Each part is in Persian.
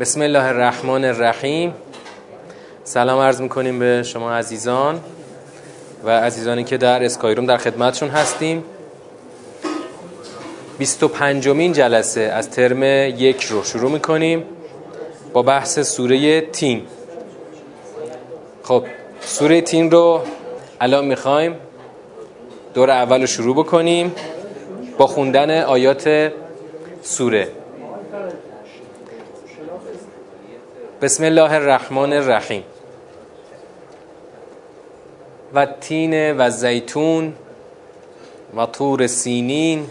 بسم الله الرحمن الرحیم. سلام عرض می‌کنیم به شما عزیزان و عزیزانی که در اسکایروم در خدمتشون هستیم. 25 مین جلسه از ترم یک رو شروع می‌کنیم با بحث سوره تین. خب سوره تین رو الان می‌خوایم دور اول رو شروع بکنیم با خوندن آیات سوره. بسم الله الرحمن الرحیم. و تین و زیتون و طور سینین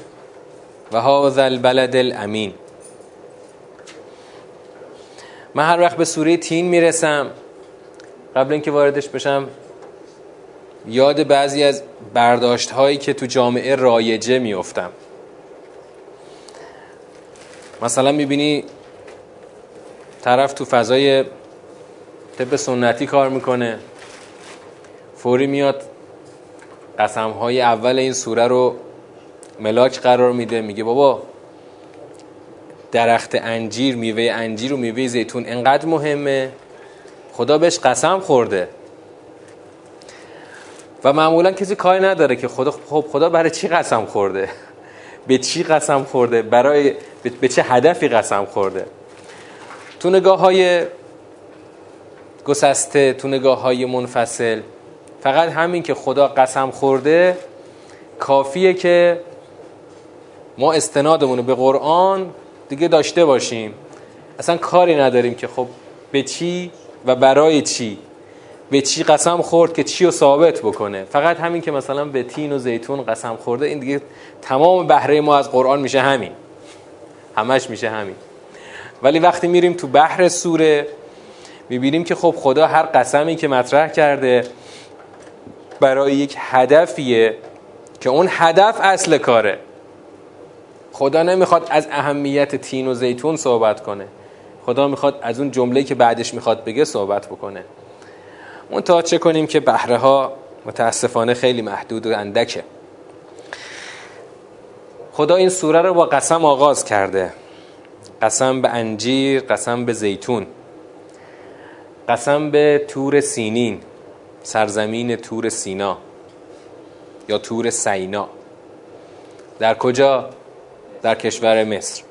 و هذا البلد الامین. من هر وقت به سوره تین می‌رسم قبل اینکه واردش بشم یاد بعضی از برداشت هایی که تو جامعه رایجه میافتم. مثلا می‌بینی طرف تو فضای طب سنتی کار می‌کنه. فوری میاد قسم های اول این سوره رو ملاک قرار میده. میگه بابا درخت انجیر میوه انجیر و میوه زیتون انقدر مهمه. خدا بهش قسم خورده. و معمولا کسی کاری نداره که خدا خب خدا برای چی قسم خورده؟ به چی قسم خورده؟ برای به چه هدفی قسم خورده؟ تو نگاه های گسسته تو نگاه های منفصل فقط همین که خدا قسم خورده کافیه که ما استنادمون به قرآن دیگه داشته باشیم. اصلا کاری نداریم که خب به چی و برای چی؟ به چی قسم خورد که چی رو ثابت بکنه؟ فقط همین که مثلا به تین و زیتون قسم خورده این دیگه تمام بهره ما از قرآن میشه همین. همش میشه همین. ولی وقتی میریم تو بحر سوره می‌بینیم که خب خدا هر قسمی که مطرح کرده برای یک هدفیه که اون هدف اصل کاره. خدا نمی‌خواد از اهمیت تین و زیتون صحبت کنه. خدا می‌خواد از اون جمله که بعدش می‌خواد بگه صحبت بکنه. تا چه کنیم که بهره ها متاسفانه خیلی محدود و اندکه. خدا این سوره رو با قسم آغاز کرده. قسم به انجیر قسم به زیتون قسم به تور سینین سرزمین تور سینا یا تور سینا. در کجا؟ در کشور مصر.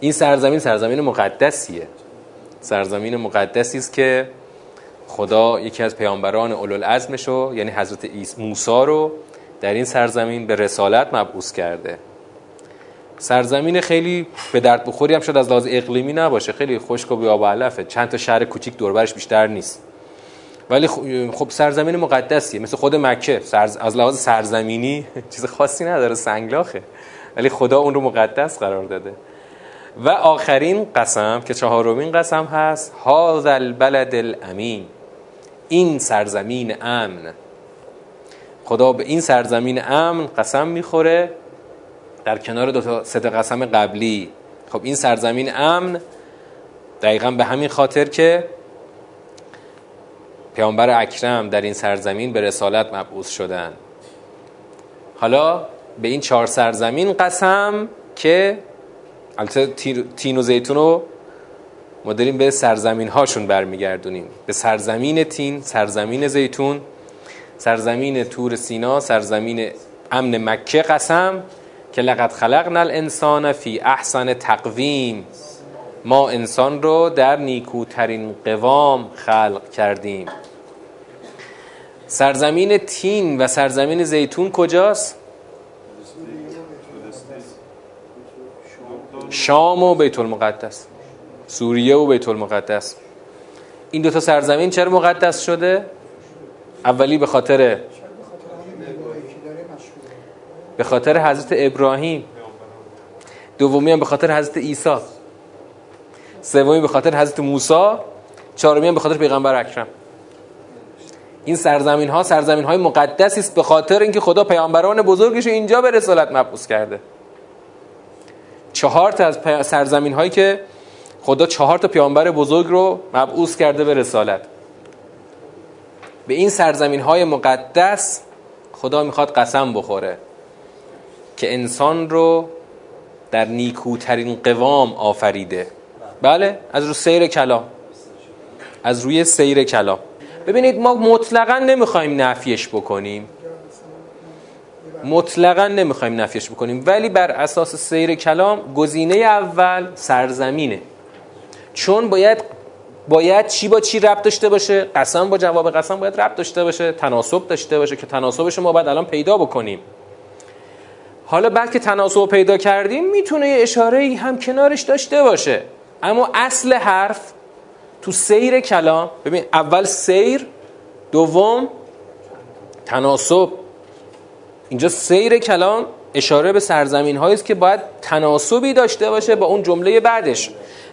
این سرزمین سرزمین مقدسیه. سرزمین مقدسی است که خدا یکی از پیامبران اولوالعزمشو یعنی حضرت موسی رو در این سرزمین به رسالت مبعوث کرده. سرزمین خیلی به درد بخوری هم شد از لحاظ اقلیمی نباشه. خیلی خشک و بیاب علفه چند تا شهر کوچیک دوربرش بیشتر نیست. ولی خب سرزمین مقدسیه. مثل خود مکه. سرز... از لحاظ سرزمینی چیز خاصی نداره. سنگلاخه. ولی خدا اون رو مقدس قرار داده. و آخرین قسم که چهارمین قسم هست هذا البلد الامین. این سرزمین امن. خدا به این سرزمین امن قسم می‌خوره. در کنار دو تا سه قسم قبلی. خب این سرزمین امن دقیقا به همین خاطر که پیامبر اکرم در این سرزمین به رسالت مبعوث شدن. حالا به این چهار سرزمین قسم که البته تین و زیتون رو ما داریم به سرزمین هاشون برمیگردونیم. به سرزمین تین سرزمین زیتون سرزمین تور سینا سرزمین امن مکه قسم که لقد خلقنا الانسان فی احسن تقویم ما انسان رو در نیکوترین قوام خلق کردیم سرزمین تین و سرزمین زیتون کجاست؟ شام و بیت المقدس سوریه و بیت المقدس این دوتا سرزمین چرا مقدس شده؟ اولی به خاطر به خاطر حضرت ابراهیم. دومی هم به خاطر حضرت عیسی. سومی به خاطر حضرت موسی. چهارمی هم به خاطر پیغمبر اکرم. این سرزمین ها سرزمین های مقدسی است به خاطر اینکه خدا پیامبران بزرگش اینجا به رسالت مبعوث کرده. چهار تا از سرزمین هایی که خدا چهار تا پیامبر بزرگ رو مبعوث کرده به رسالت. به این سرزمین های مقدس خدا می‌خواد قسم بخوره. که انسان رو در نیکوترین قوام آفریده. بله؟ از روی سیر کلام از روی سیر کلام ببینید ما مطلقا نمی‌خوایم نفیش بکنیم. مطلقا نمی‌خوایم نفیش بکنیم. ولی بر اساس سیر کلام گزینه اول سرزمینه. چون باید باید چی با چی ربط داشته باشه؟ قسم با جواب قسم باید ربط داشته باشه تناسب داشته باشه که تناسبش ما باید الان پیدا بکنیم. حالا بعد که تناسب پیدا کردیم می‌تونه یه اشاره هم کنارش داشته باشه. اما اصل حرف تو سیر کلام ببین اول سیر دوم تناسب. اینجا سیر کلام اشاره به سرزمین هایی است که باید تناسبی داشته باشه با اون جمله بعدش.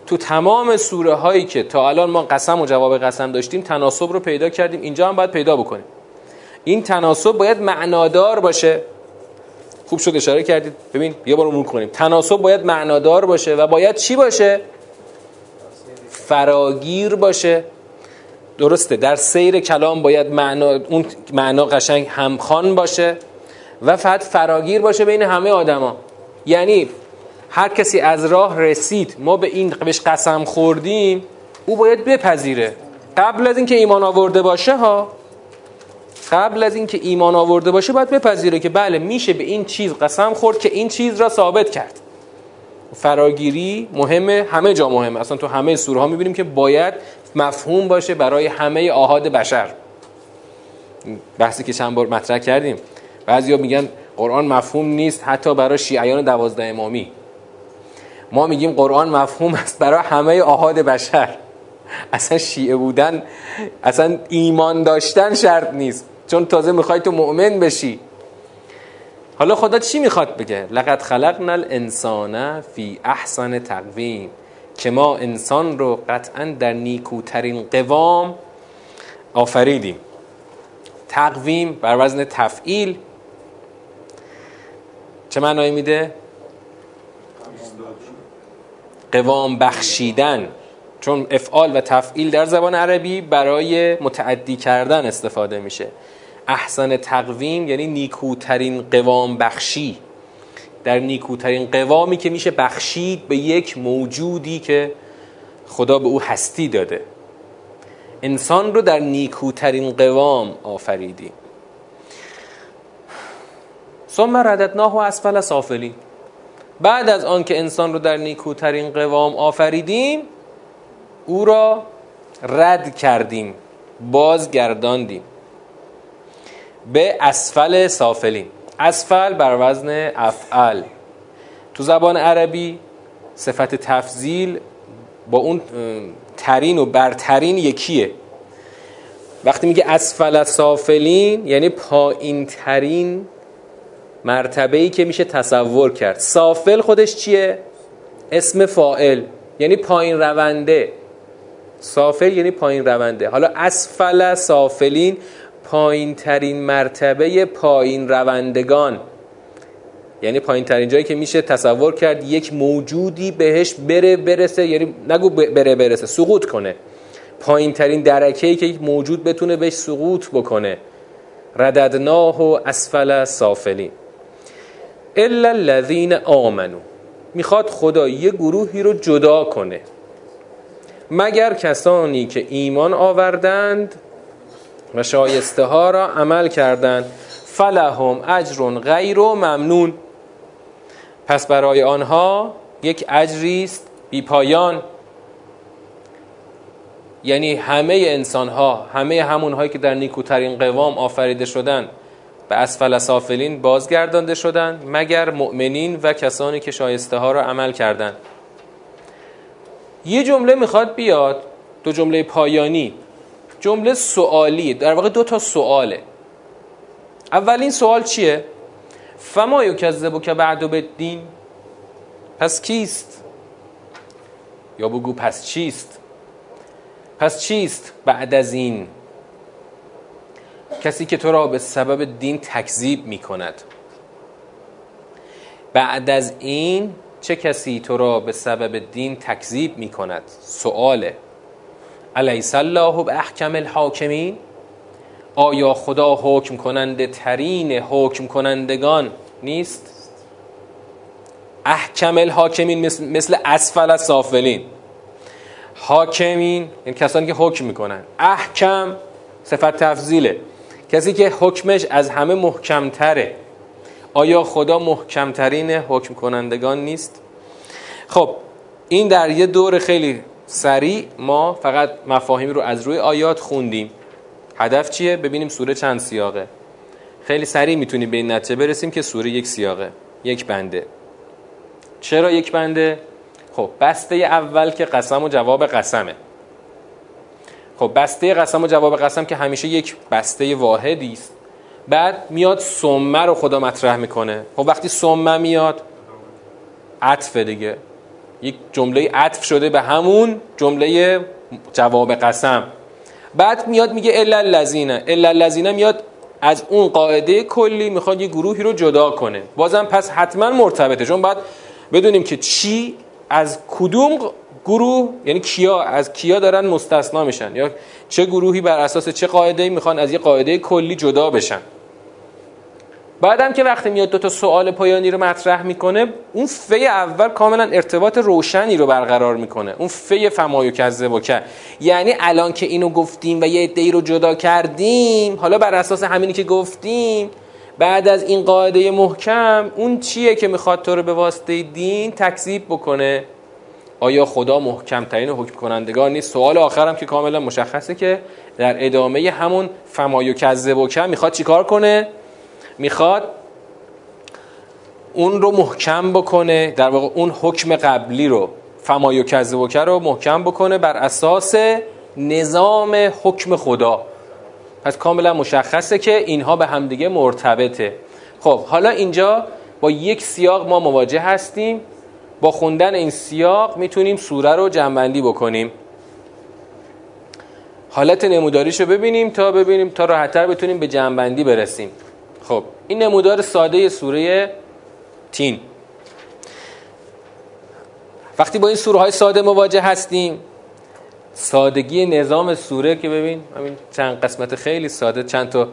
تو تمام سوره هایی که تا الان ما قسم و جواب قسم داشتیم تناسب رو پیدا کردیم. اینجا هم باید پیدا بکنیم. این تناسب باید معنادار باشه. خوب شد اشاره کردید. ببین یه بار مرور کنیم. تناسب باید معنادار باشه و باید چی باشه؟ فراگیر باشه. درسته در سیر کلام باید معنا اون معنا قشنگ همخوان باشه و فقط فراگیر باشه بین همه آدما. یعنی هر کسی از راه رسید ما به این بهش قسم خوردیم او باید بپذیره. قبل از اینکه ایمان آورده باشه ها. قبل از اینکه ایمان آورده باشه باید بپذیره که بله میشه به این چیز قسم خورد که این چیز را ثابت کرد. فراگیری مهمه همه جا مهمه اصلا تو همه سوره ها می‌بینیم که باید مفهوم باشه برای همه آهاد بشر. بحثی که چند بار مطرح کردیم. بعضیا میگن قرآن مفهوم نیست حتی برای شیعیان دوازده امامی. ما میگیم قرآن مفهوم است برای همه آهاد بشر. اصلا شیعه بودن اصلا ایمان داشتن شرط نیست. چون تازه می‌خوای تو مؤمن بشی. حالا خدا چی می‌خواد بگه؟ لقد خلقنا الانسان فی احسن تقویم. که ما انسان رو قطعا در نیکوترین قوام آفریدیم. تقویم بر وزن تفعیل چه معنایی میده؟ قوام بخشیدن. چون افعال و تفعیل در زبان عربی برای متعدی کردن استفاده میشه. احسن تقویم یعنی نیکوترین قوام بخشی. در نیکوترین قوامی که میشه بخشید به یک موجودی که خدا به او هستی داده. انسان رو در نیکوترین قوام آفریدیم ثم رددناه و اسفل سافلی بعد از آن که انسان رو در نیکوترین قوام آفریدیم او را رد کردیم بازگرداندیم. به اسفل سافلین. اسفل بر وزن افعل. تو زبان عربی صفت تفضیل با اون ترین و برترین یکیه. وقتی میگه اسفل سافلین یعنی پایین ترین مرتبه ای که میشه تصور کرد. سافل خودش چیه؟ اسم فائل یعنی پایین رونده. سافل یعنی پایین رونده. حالا اسفل سافلین پایین ترین مرتبه پایین روندگان یعنی پایین ترین جایی که میشه تصور کرد یک موجودی بهش بره برسه یعنی نگو بره برسه سقوط کنه. پایین ترین درکه ای که یک موجود بتونه بهش سقوط بکنه. رددناه و اسفل سافلین. الا الذین آمنو می‌خواد خدا یه گروهی رو جدا کنه. مگر کسانی که ایمان آوردند و شایسته ها را عمل کردند. فلهم اجر غیر و ممنون. پس برای آنها یک اجری است بی پایان. یعنی همه انسان ها همه همون هایی که در نیکوترین قوام آفریده شدن به اسفل سافلین بازگردانده شدند مگر مؤمنین و کسانی که شایسته ها را عمل کردند. یه جمله می‌خواد بیاد دو جمله پایانی. جمله سوالی در واقع دو تا سواله. اولین سوال چیه؟ فما یکذبو که بعدو دین پس کیست؟ یا بگو پس چیست؟ پس چیست بعد از این؟ کسی که تو را به سبب دین تکذیب می کند بعد از این چه کسی تو را به سبب دین تکذیب می کند سواله. علیس الله به احکم الحاکمین؟ آیا خدا حکم کننده ترین حکم کنندگان نیست؟ احکم الحاکمین مثل, اسفل سافلین. حاکمین یعنی کسانی که حکم می‌کنن. احکم صفت تفضیله. کسی که حکمش از همه محکمتره. آیا خدا محکمترین حکم کنندگان نیست؟ خب این در یه دور خیلی سریع ما فقط مفاهیم رو از روی آیات خوندیم. هدف چیه؟ ببینیم سوره چند سیاقه. خیلی سریع می‌تونیم به این نتیجه برسیم که سوره یک سیاقه یک بنده. چرا یک بنده؟ خب بسته اول که قسم و جواب قسمه. خب بسته قسم و جواب قسم که همیشه یک بسته واحدی است. بعد میاد سمه رو خدا مطرح می‌کنه. خب وقتی سمه میاد عطف دیگه. یک جمله عطف شده به همون جمله جواب قسم. بعد میاد میگه الا الذین الا الذین میاد از اون قاعده کلی می‌خواد یه گروهی رو جدا کنه. بازم پس حتما مرتبطه. چون بعد بدونیم که چی از کدوم گروه یعنی کیا از کیا دارن مستثنا میشن؟ یا چه گروهی بر اساس چه قاعده می‌خوان از یه قاعده کلی جدا بشن؟ بعدم که وقتی میاد دو تا سوال پایانی رو مطرح می‌کنه اون فی اول کاملا ارتباط روشنی رو برقرار می‌کنه. اون فی فمایو کذب و یعنی الان که اینو گفتیم و یه عده‌ای رو جدا کردیم حالا بر اساس همینی که گفتیم بعد از این قاعده محکم اون چیه که می‌خواد تو رو به واسطه دین تکذیب بکنه؟ آیا خدا محکم ترین حکم کنندگان نیست؟ سوال آخرم که کاملا مشخصه که در ادامه همون فمایو کذب و کم می‌خواد چیکار کنه؟ می‌خواد اون رو محکم بکنه در واقع اون حکم قبلی رو فمایو و رو محکم بکنه بر اساس نظام حکم خدا. پس کاملا مشخصه که اینها به همدیگه مرتبطه. خب حالا اینجا با یک سیاق ما مواجه هستیم. با خوندن این سیاق می‌تونیم سوره رو جنبندی بکنیم. حالت نموداریشو ببینیم تا ببینیم تا راحتتر بتونیم به جنبندی برسیم. خب این نمودار ساده سوره تین. وقتی با این سوره های ساده مواجه هستیم سادگی نظام سوره که ببین همین چند قسمت خیلی ساده چند تا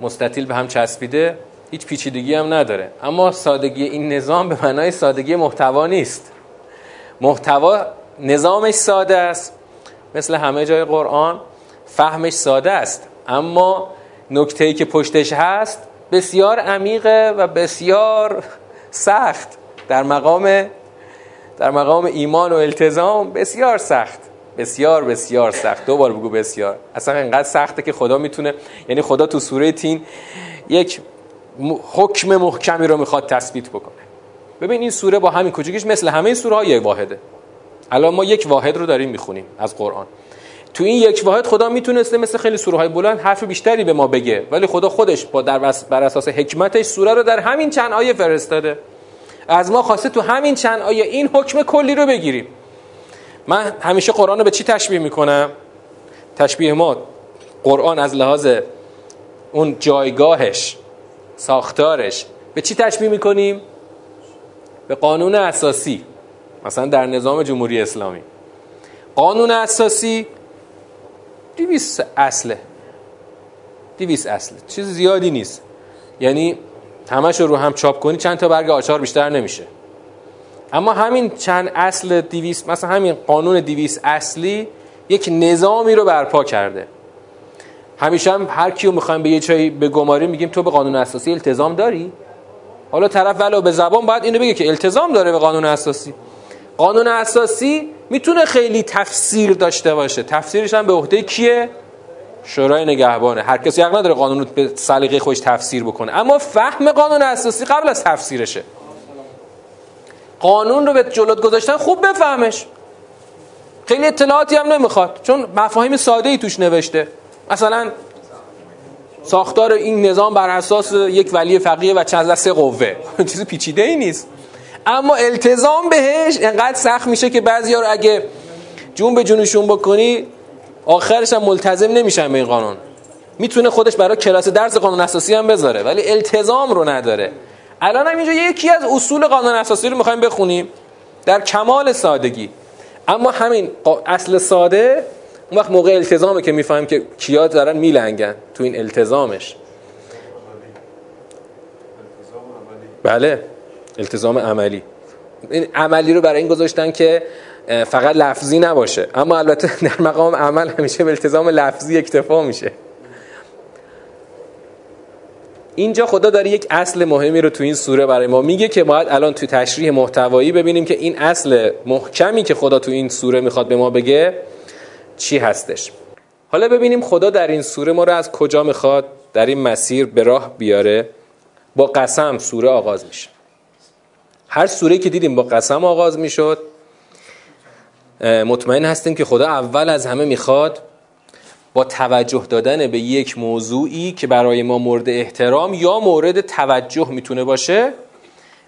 مستطیل به هم چسبیده هیچ پیچیدگی هم نداره. اما سادگی این نظام به معنای سادگی محتوا نیست. محتوا نظامش ساده است مثل همه جای قرآن فهمش ساده است. اما نکته‌ای که پشتش هست بسیار عمیقه و بسیار سخت. در مقام در مقام ایمان و التزام بسیار سخت. بسیار بسیار سخت. دو بار بگو بسیار. اصلا انقدر سخته که خدا می‌تونه یعنی خدا تو سوره تین یک حکم محکمی رو می‌خواد تثبیت بکنه. ببین این سوره با همین کوچیکش مثل همه سوره های واحده. الان ما یک واحد رو داریم می‌خونیم از قرآن. تو این یک واحد خدا می‌تونسته مثل خیلی سوره های بلند حرف بیشتری به ما بگه. ولی خدا خودش با در بر اساس حکمتش سوره رو در همین چند آیه فرستاده. از ما خواسته تو همین چند آیه این حکم کلی رو بگیریم. من همیشه قرآن رو به چی تشبیه می‌کنم؟ تشبیه ما قرآن از لحاظ اون جایگاهش ساختارش به چی تشبیه می‌کنیم؟ به قانون اساسی مثلا در نظام جمهوری اسلامی. قانون اساسی دیویس اصله. دیویس اصله. چیز زیادی نیست. یعنی همش رو هم چاپ کنی چند تا برگ آچار بیشتر نمیشه. اما همین چند اصل دیویس مثلا همین قانون دیویس اصلی یک نظامی رو برپا کرده. همیشه هم هر کیو می‌خوایم به یه چایی به گماری میگیم تو به قانون اساسی التزام داری؟ حالا طرف ولو به زبان باید اینو بگه که التزام داره به قانون اساسی. قانون اساسی می‌تونه خیلی تفسیر داشته باشه. تفسیرش هم به عهده کیه؟ شورای نگهبانه. هر کسی حق نداره قانون رو به سلیقه خودش تفسیر بکنه. اما فهم قانون اساسی قبل از تفسیرشه. قانون رو به جلوت گذاشتن خوب بفهمش. خیلی اطلاعاتی هم نمی‌خواد. چون مفاهیم ساده ای توش نوشته. مثلا ساختار این نظام بر اساس یک ولی فقیه و چند سه قوه. چیز پیچیده ای نیست. اما التزام بهش انقدر سخت میشه که بعضی رو اگه جون به جونشون بکنی آخرش هم ملتزم نمیشن به این قانون. می‌تونه خودش برای کلاس درس قانون اساسی هم بذاره ولی التزام رو نداره. الان هم اینجا یکی از اصول قانون اساسی رو می‌خوایم بخونیم در کمال سادگی. اما همین اصل ساده اون وقت موقع التزامه که می‌فهمیم که کیا دارن میلنگن تو این التزامش. بله. التزام عملی. این عملی رو برای این گذاشتن که فقط لفظی نباشه. اما البته در مقام عمل همیشه به التزام لفظی اکتفا میشه. اینجا خدا داره یک اصل مهمی رو تو این سوره برای ما میگه که باید الان تو تشریح محتوایی ببینیم که این اصل محکمی که خدا تو این سوره می‌خواد به ما بگه چی هستش. حالا ببینیم خدا در این سوره ما رو از کجا می‌خواد در این مسیر به راه بیاره با قسم سوره آغاز میشه. هر سوره که دیدیم با قسم آغاز می‌شد. مطمئن هستیم که خدا اول از همه می‌خواد با توجه دادن به یک موضوعی که برای ما مورد احترام یا مورد توجه می‌تونه باشه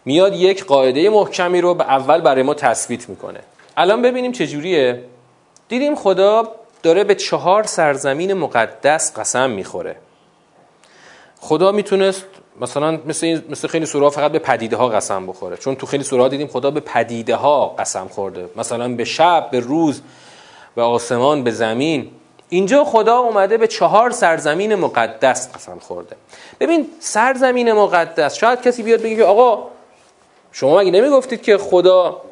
میاد یک قاعده محکمی رو به اول برای ما تثبیت می‌کنه. الان ببینیم چجوریه دیدیم خدا داره به چهار سرزمین مقدس قسم می‌خوره. خدا می‌تونست مثلا مثل, مثل خیلی سوره فقط به پدیده ها قسم بخوره. چون تو خیلی سوره دیدیم خدا به پدیده ها قسم خورده. مثلا به شب به روز به آسمان به زمین. اینجا خدا اومده به چهار سرزمین مقدس قسم خورده. ببین سرزمین مقدس شاید کسی بیاد بگه که آقا شما مگه نمی‌گفتید که خدا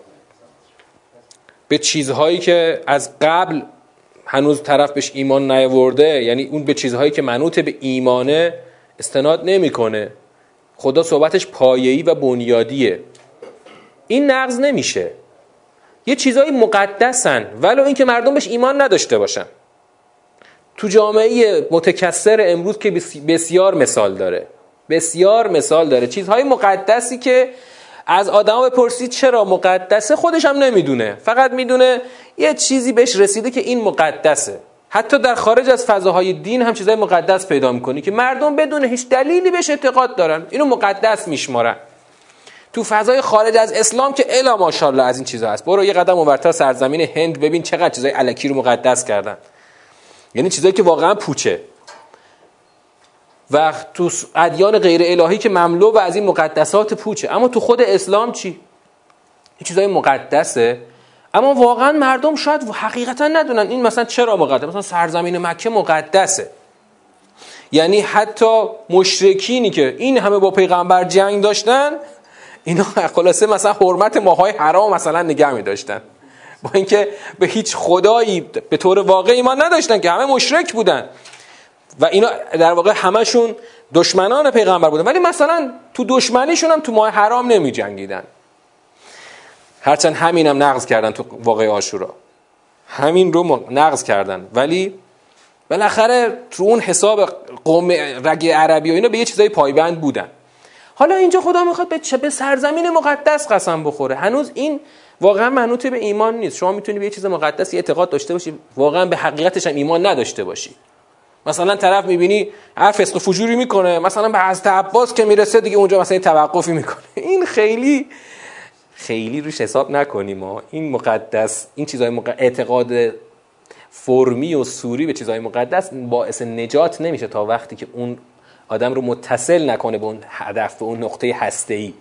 به چیزهایی که از قبل هنوز طرف بهش ایمان نیاورده یعنی اون به چیزهایی که منوط به ایمانه استناد نمی‌کنه. خدا صحبتش پایه‌ای و بنیادیه. این نقض نمیشه. یه چیزهایی مقدسن ولو اینکه مردم بهش ایمان نداشته باشن. تو جامعه متکثر امروز که بسیار مثال داره. بسیار مثال داره. چیزهای مقدسی که از آدم بپرسید چرا مقدسه خودش هم نمی‌دونه. فقط می‌دونه یه چیزی بهش رسیده که این مقدسه. حتی در خارج از فضاهای دین هم چیزهای مقدس پیدا می‌کنی که مردم بدون هیچ دلیلی بهش اعتقاد دارن. اینو مقدس میشمارن. تو فضای خارج از اسلام که الا ماشاءالله از این چیزا هست. برو یه قدم اونورتر سرزمین هند ببین چقدر چیزای الکی رو مقدس کردن. یعنی چیزایی که واقعا پوچه. و تو ادیان غیر الهی که مملو و از این مقدسات پوچه. اما تو خود اسلام چی؟ این چیزای مقدسه. اما واقعا مردم شاید حقیقتا ندونن این مثلا چرا مقدس مثلا سرزمین مکه مقدسه. یعنی حتی مشرکینی که این همه با پیغمبر جنگ داشتن اینا خلاصه مثلا حرمت ماهای حرام مثلا نگه می داشتن با اینکه به هیچ خدایی به طور واقع ایمان نداشتن که همه مشرک بودن. و اینا در واقع همشون دشمنان پیغمبر بودن. ولی مثلا تو دشمنیشون هم تو ماه حرام نمی جنگیدن هرچند همین هم نقض کردن تو واقع آشورا. همین رو نقض کردن. ولی بالاخره تو اون حساب قوم رگ عربی و اینا به یه چیزای پایبند بودن. حالا اینجا خدا می‌خواد به به سرزمین مقدس قسم بخوره. هنوز این واقعا منوط به ایمان نیست. شما می‌تونی به یه چیز مقدسی اعتقاد داشته باشی. واقعا به حقیقتش هم ایمان نداشته باشی. مثلا طرف می‌بینی هر فسق فجوری می‌کنه. مثلا به حضرت عباس که می‌رسه دیگه اونجا مثلا توقفی می‌کنه. این خیلی خیلی روش حساب نکنیم ما این مقدس این چیزای مقدس اعتقاد فرمی و سوری به چیزهای مقدس باعث نجات نمیشه تا وقتی که اون آدم رو متصل نکنه به اون هدف به اون نقطه هسته ای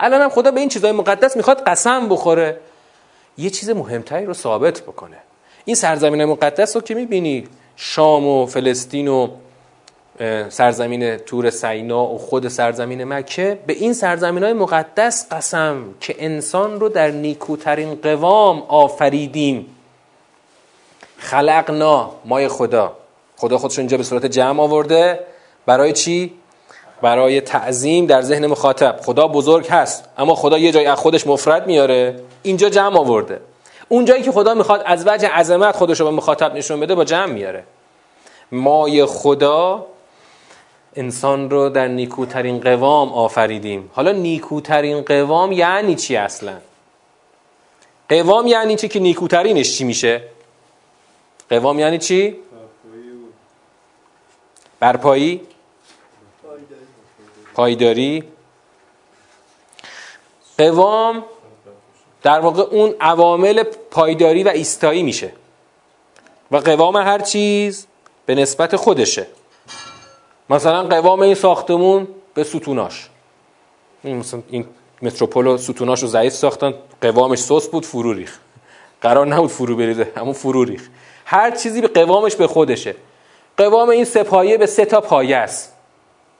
الان هم خدا به این چیزهای مقدس می‌خواد قسم بخوره. یه چیز مهمتری رو ثابت بکنه. این سرزمین مقدس رو که می‌بینی شام و فلسطین و سرزمین تور سینا و خود سرزمین مکه. به این سرزمین های مقدس قسم که انسان رو در نیکوترین قوام آفریدیم. خلقنا مای خدا. خدا خودش اینجا به صورت جمع آورده. برای چی؟ برای تعظیم در ذهن مخاطب. خدا بزرگ هست اما خدا یه جای از خودش مفرد میاره. اینجا جمع آورده. اون جایی که خدا می‌خواد از وجه عظمت خودش رو به مخاطب نشون بده با جمع میاره. مای خدا انسان رو در نیکوترین قوام آفریدیم. حالا نیکوترین قوام یعنی چی اصلا؟ قوام یعنی چی که نیکوترینش چی میشه؟ قوام یعنی چی؟ برپایی. پایداری. قوام در واقع اون عوامل پایداری و ایستایی میشه. و قوام هر چیز به نسبت خودشه. مثلا قوام این ساختمون به ستوناش. این مثلا این متروپول ستوناش رو ضعیف ساختن قوامش سوس بود فرو ریخ قرار نبود فرو بریزه همون فرو ریخ هر چیزی به قوامش به خودشه. قوام این سه به سه تا پایه است.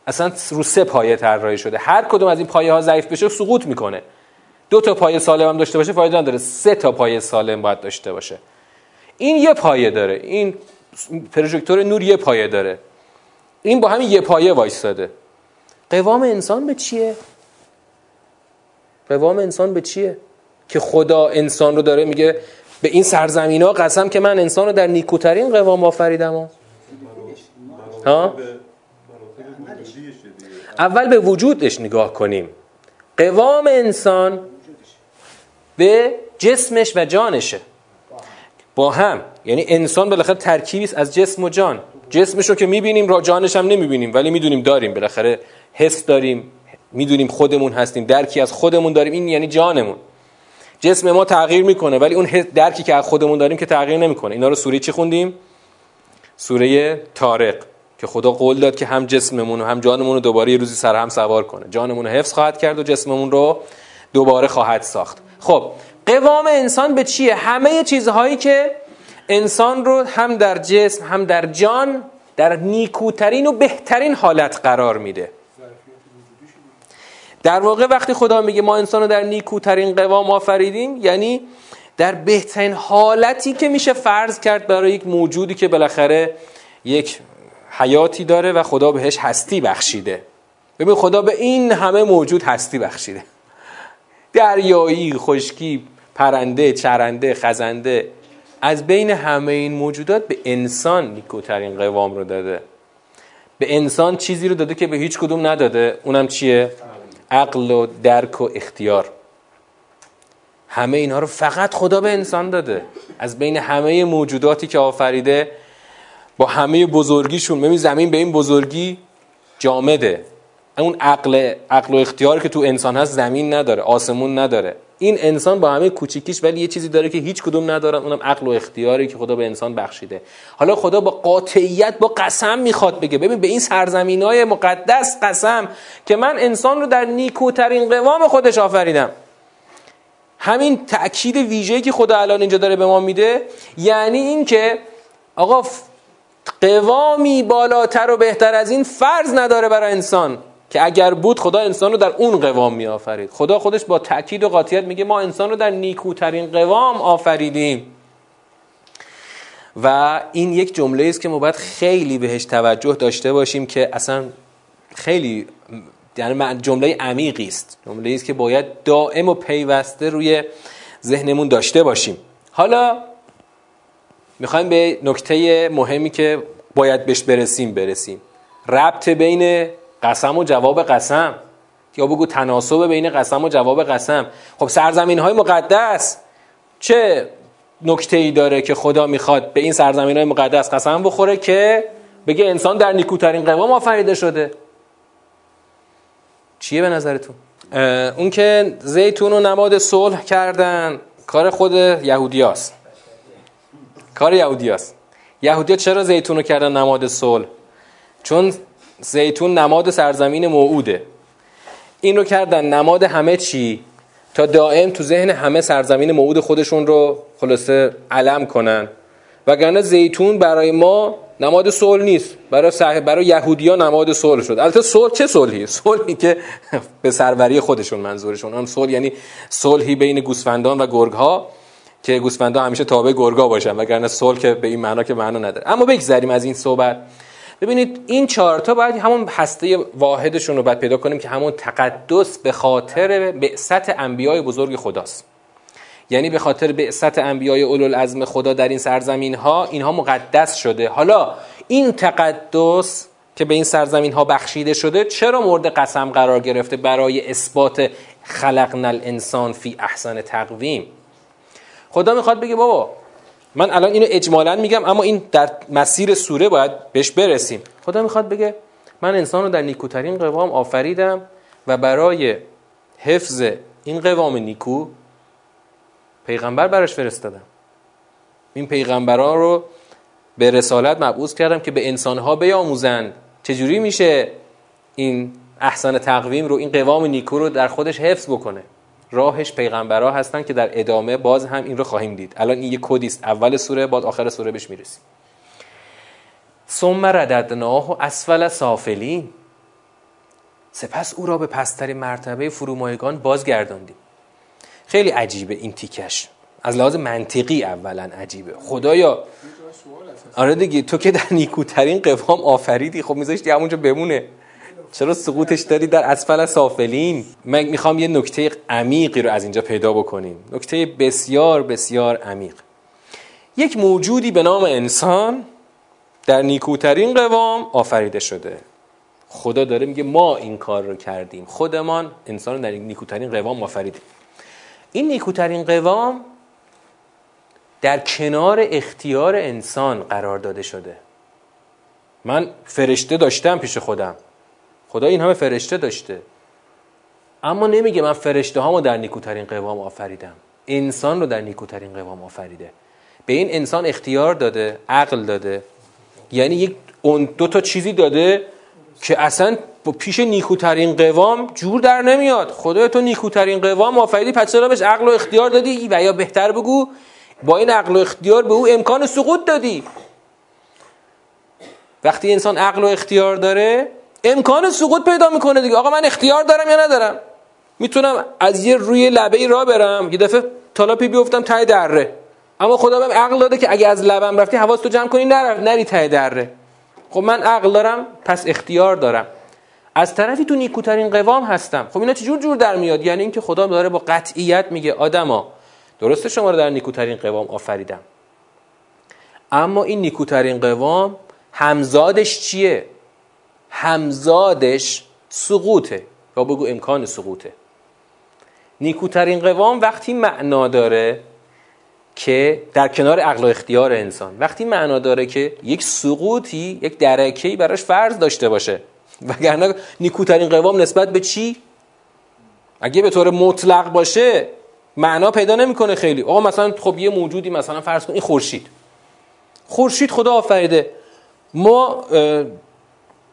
اصلا رو سه پایه طراحی شده. هر کدوم از این پایه ها ضعیف بشه سقوط می‌کنه. دو تا پایه سالم هم داشته باشه فایده نداره. سه تا پایه سالم باید داشته باشه. این یه پایه داره. این پروژکتور نور یه پایه داره. این با همین یه پایه وایستاده. قوام انسان به چیه؟ قوام انسان به چیه؟ که خدا انسان رو داره میگه به این سرزمین ها قسم که من انسان رو در نیکوترین قوام آفریدم. ها؟ اول به وجودش نگاه کنیم. قوام انسان به جسمش و جانشه. با هم. یعنی انسان بالاخره ترکیبی است از جسم و جان. جسمش رو که می‌بینیم را جانش هم نمی‌بینیم ولی می‌دونیم داریم. بالاخره حس داریم می‌دونیم خودمون هستیم درکی از خودمون داریم. این یعنی جانمون. جسم ما تغییر می‌کنه ولی اون درکی که از خودمون داریم که تغییر نمی‌کنه. اینا رو سوره چی خوندیم؟ سوره تارق که خدا قول داد که هم جسممون و هم جانمون رو دوباره یه روزی سر هم سوار کنه. جانمون رو حفظ خواهد کرد و جسممون رو دوباره خواهد ساخت. خب قوام انسان به چیه؟ همه چیزهایی که انسان رو هم در جسم هم در جان در نیکوترین و بهترین حالت قرار میده. در واقع وقتی خدا میگه ما انسان رو در نیکوترین قوام آفریدیم یعنی در بهترین حالتی که میشه فرض کرد برای یک موجودی که بالاخره یک حیاتی داره و خدا بهش هستی بخشیده. ببین خدا به این همه موجود هستی بخشیده. دریایی، خشکی، پرنده، چرنده، خزنده. از بین همه این موجودات به انسان نیکوترین قوام رو داده. به انسان چیزی رو داده که به هیچ کدوم نداده. اونم چیه؟ عقل و درک و اختیار. همه اینها رو فقط خدا به انسان داده. از بین همه موجوداتی که آفریده با همه بزرگیشون ببین زمین به این بزرگی جامده. اون عقل عقل و اختیار که تو انسان هست زمین نداره آسمون نداره. این انسان با همه کوچیکیش ولی یه چیزی داره که هیچ کدوم ندارن اونم عقل و اختیاری که خدا به انسان بخشیده. حالا خدا با قاطعیت با قسم می‌خواد بگه. ببین به این سرزمین های مقدس قسم که من انسان رو در نیکوترین قوام خودش آفریدم. همین تأکید ویژه‌ای که خدا الان اینجا داره به ما میده یعنی اینکه آقا قوامی بالاتر و بهتر از این فرض نداره برای انسان. که اگر بود خدا انسان رو در اون قوام می آفرید خدا خودش با تاکید و قاطعیت میگه ما انسان رو در نیکوترین قوام آفریدیم. و این یک جمله است که ما باید خیلی بهش توجه داشته باشیم که اصلا خیلی یعنی جمله عمیقی است. جمله است که باید دائم و پیوسته روی ذهنمون داشته باشیم. حالا می‌خوایم به نکته مهمی که باید بهش برسیم برسیم. ربط بین قسم و جواب قسم. یا بگو تناسب بین قسم و جواب قسم. خب سرزمین های مقدس. چه نکته ای داره که خدا می‌خواد به این سرزمین های مقدس قسم بخوره که بگه انسان در نیکوترین قوام آفریده شده؟ چیه به نظرتون؟ اون که زیتون و نماد صلح کردن کار خود یهودیاست. کار یهودیاست. یهودیا چرا زیتون رو کردن نماد صلح؟ چون زیتون نماد سرزمین موعوده. این رو کردن نماد همه چی تا دائم تو ذهن همه سرزمین موعود خودشون رو خلاصه علم کنن. وگرنه زیتون برای ما نماد صلح نیست. برای صح... برای یهودیا نماد صلح شد. البته صلح چه صلحی؟ صلحی که به سروری خودشون منظورشون. هم صلح یعنی صلحی بین گوسفندان و گرگ ها که گوسفندان همیشه تابع گرگا باشن. وگرنه صلح که به این معنا که معنا نداره. اما بگذریم از این صحبت. ببینید این چهارتا باید همون هسته واحدشون رو باید پیدا کنیم که همون تقدس به خاطر بعثت انبیای بزرگ خداست. یعنی به خاطر بعثت انبیای اولوالعزم خدا در این سرزمین ها اینها مقدس شده. حالا این تقدس که به این سرزمین ها بخشیده شده چرا مورد قسم قرار گرفته برای اثبات خلقنا الانسان فی احسن تقویم؟ خدا می‌خواد بگه بابا من الان اینو اجمالا میگم اما این در مسیر سوره باید بهش برسیم. خدا می‌خواد بگه من انسان رو در نیکوترین قوام آفریدم و برای حفظ این قوام نیکو پیغمبر براش فرستادم. این پیغمبران رو به رسالت مبعوث کردم که به انسانها بیاموزند. چجوری میشه این احسان تقویم رو این قوام نیکو رو در خودش حفظ بکنه؟ راهش پیغمبرها هستن که در ادامه باز هم این رو خواهیم دید. الان این یه کدی است. اول سوره بعد آخر سوره بهش می‌رسیم. ثم رددناه و اسفل سافلین. سپس او را به پستری مرتبه فرومایگان بازگرداندیم. خیلی عجیبه این تیکش. از لحاظ منطقی اولا عجیبه. خدایا. آره دیگه تو که در نیکوترین قوام آفریدی خب میذاشتی همونجا بمونه. چرا سقوطش داری در اسفل سافلین؟ من می‌خوام یه نکته عمیقی رو از اینجا پیدا بکنیم. نکته بسیار بسیار عمیق. یک موجودی به نام انسان در نیکوترین قوام آفریده شده. خدا داره میگه ما این کار رو کردیم. خودمان انسان در نیکوترین قوام آفریدیم. این نیکوترین قوام در کنار اختیار انسان قرار داده شده. من فرشته داشتم پیش خودم. خدا این همه فرشته داشته. اما نمیگه من فرشته هامو در نیکوترین قوام آفریدم. انسان رو در نیکوترین قوام آفریده. به این انسان اختیار داده عقل داده. یعنی یک اون دو تا چیزی داده که اصلا پیش نیکوترین قوام جور در نمیاد. خدای تو نیکوترین قوام آفریدی پس چرا بهش عقل و اختیار دادی؟ و یا بهتر بگو با این عقل و اختیار به او امکان سقوط دادی. وقتی انسان عقل و اختیار داره امکان سقوط پیدا می‌کنه دیگه. آقا من اختیار دارم یا ندارم؟ می‌تونم از یه روی لبه را برم؟ یه دفعه تالاپی بیفتم تای دره. اما خدا بهم عقل داده که اگه از لبم رفتی حواس تو جمع کنی نرفت نری ته دره. خب من عقل دارم پس اختیار دارم. از طرفی تو نیکوترین قوام هستم. خب اینا چجور جور در میاد؟ یعنی اینکه خدا داره با قطعیت میگه آدما درسته شما رو در نیکوترین قوام آفریدم. اما این نیکوترین قوام همزادش چیه؟ همزادش سقوطه. یا بگو امکان سقوطه. نیکوترین قوام وقتی معنا داره که در کنار عقل و اختیار انسان وقتی معنا داره که یک سقوطی یک درکهی براش فرض داشته باشه. وگرنه نیکوترین قوام نسبت به چی؟ اگه به طور مطلق باشه معنا پیدا نمی‌کنه خیلی. آقا مثلا خب یه موجودی مثلا فرض کن این خورشید. خورشید خدا آفریده ما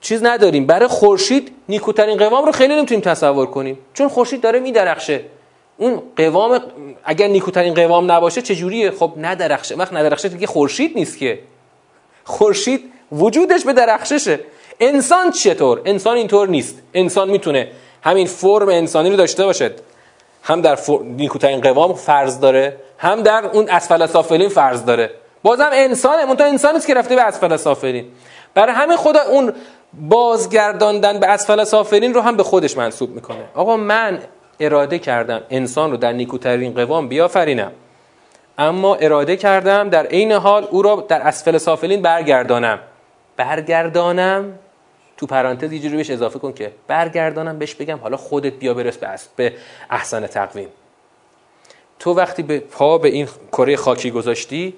چیز نداریم. برای خورشید نیکوترین قوام رو خیلی نمی‌تونیم تصور کنیم. چون خورشید داره میدرخشه. اون قوام اگر نیکوترین قوام نباشه چه جوریه خب ندرخشه. وقتی ندرخشه دیگه خورشید نیست که. خورشید وجودش به درخششه. انسان چطور؟ انسان اینطور نیست. انسان می‌تونه همین فرم انسانی رو داشته باشد. هم در فر... نیکوترین قوام فرض داره هم در اون اسفل سافلین فرض داره. بازم انسانه. منتها انسان که رفته به اسفل سافلین برای همین خدا اون بازگرداندن به اسفل سافلین رو هم به خودش منسوب می‌کنه. آقا من اراده کردم انسان رو در نیکوترین قوام بیافرینم. اما اراده کردم در عین حال او را در اسفل سافلین برگردانم. برگردانم؟ تو پرانتز یه بهش اضافه کن که برگردانم بهش بگم حالا خودت بیا برس به, به احسن تقویم. تو وقتی به پا به این کره خاکی گذاشتی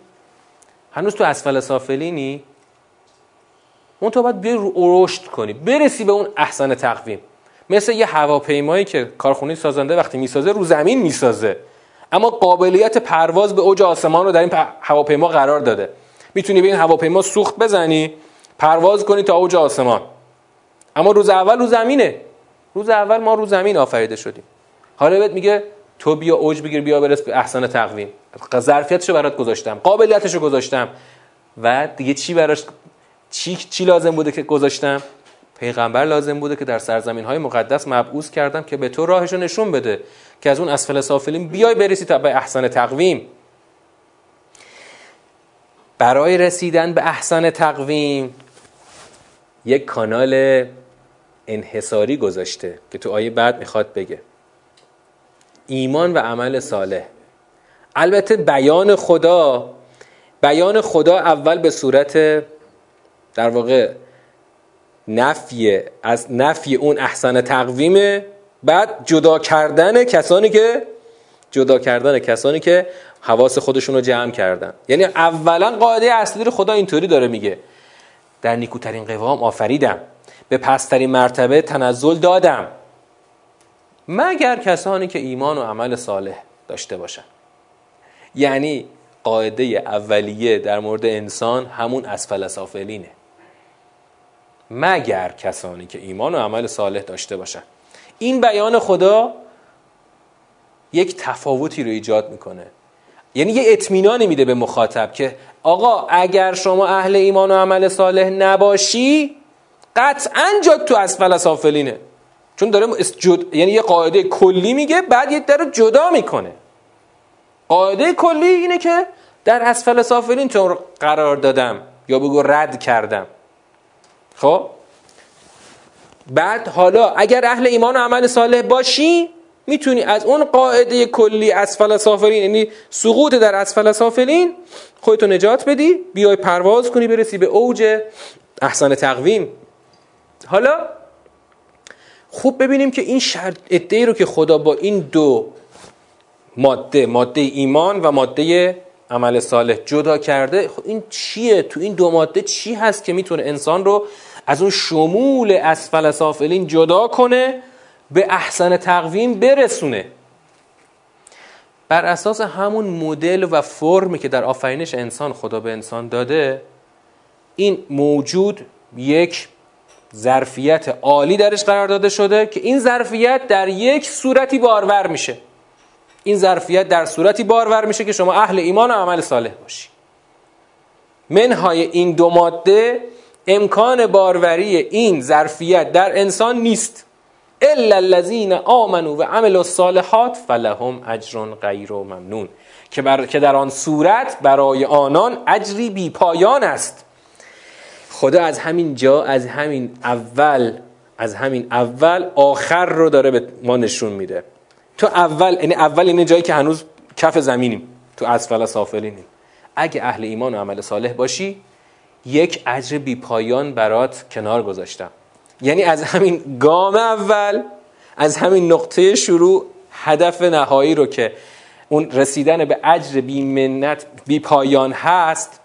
هنوز تو اسفل سافلینی؟ اون تو باید بیا رشد کنی. برسی به اون احسن تقویم. مثل یه هواپیمایی که کارخونه سازنده وقتی می‌سازه رو زمین می‌سازه. اما قابلیت پرواز به اوج آسمان رو در این هواپیما قرار داده. می‌تونی به این هواپیما سوخت بزنی پرواز کنی تا اوج آسمان. اما روز اول رو زمینه. روز اول ما رو زمین آفریده شدیم. حالا بهت میگه تو بیا اوج بگیر بیا برس به احسن تقویم. ظرفیتشو برات گذاشتم قابلیتشو گذاشتم. و دیگه چی براش چی, چی لازم بوده که گذاشتم؟ پیغمبر لازم بوده که در سرزمین های مقدس مبعوث کردم که به تو راهشو نشون بده که از اون اسفل سافلین بیای برسی تا به احسن تقویم. برای رسیدن به احسن تقویم یک کانال انحصاری گذاشته که تو آیه بعد می‌خواد بگه. ایمان و عمل صالح. البته بیان خدا بیان خدا اول به صورت در واقع نفی از نفی اون احسن تقویمه بعد جدا کردن کسانی که جدا کردن کسانی که حواس خودشون رو جمع کردن. یعنی اولا قاعده اصلی رو خدا اینطوری داره میگه. در نیکوترین قوام آفریدم. به پسترین مرتبه تنزل دادم. مگر کسانی که ایمان و عمل صالح داشته باشن. یعنی قاعده اولیه در مورد انسان همون اسفل سافلینه مگر کسانی که ایمان و عمل صالح داشته باشن. این بیان خدا یک تفاوتی رو ایجاد می‌کنه. یعنی یه اطمینانی میده به مخاطب که آقا اگر شما اهل ایمان و عمل صالح نباشی قطعا جد تو اسفل سافلینه چون داره جد... یعنی یه قاعده کلی میگه بعد یه در جدا می‌کنه. قاعده کلی اینه که در اسفل سافلین تو قرار دادم یا بگو رد کردم. خب؟ بعد حالا اگر اهل ایمان و عمل صالح باشی می‌تونی از اون قاعده کلی اسفل سافلین یعنی سقوط در اسفل سافلین خودتو نجات بدی بیای پرواز کنی برسی به اوج احسان تقویم. حالا خوب ببینیم که این شرط ادعی رو که خدا با این دو ماده ماده ایمان و ماده عمل صالح جدا کرده خب این چیه؟ تو این دو ماده چی هست که می‌تونه انسان رو از اون شمول اسفل سافلین جدا کنه به احسن تقویم برسونه. بر اساس همون مدل و فرمی که در آفرینش انسان خدا به انسان داده این موجود یک ظرفیت عالی درش قرار داده شده که این ظرفیت در یک صورتی بارور میشه. این ظرفیت در صورتی بارور میشه که شما اهل ایمان و عمل صالح باشی. منهای این دو ماده امکان باروری این ظرفیت در انسان نیست. الا الذين آمنوا و عملوا الصالحات فلهم اجر غیر ممنون. که, بر... که در آن صورت برای آنان اجری بی پایان است. خدا از همین جا از همین اول از همین اول آخر رو داره به ما نشون میده. تو اول یعنی اول این جایی که هنوز کف زمینیم. تو اسفل سافلینیم. اگه اهل ایمان و عمل صالح باشی یک اجر بی پایان برات کنار گذاشتم. یعنی از همین گام اول از همین نقطه شروع هدف نهایی رو که اون رسیدن به اجر بی منت بی پایان هست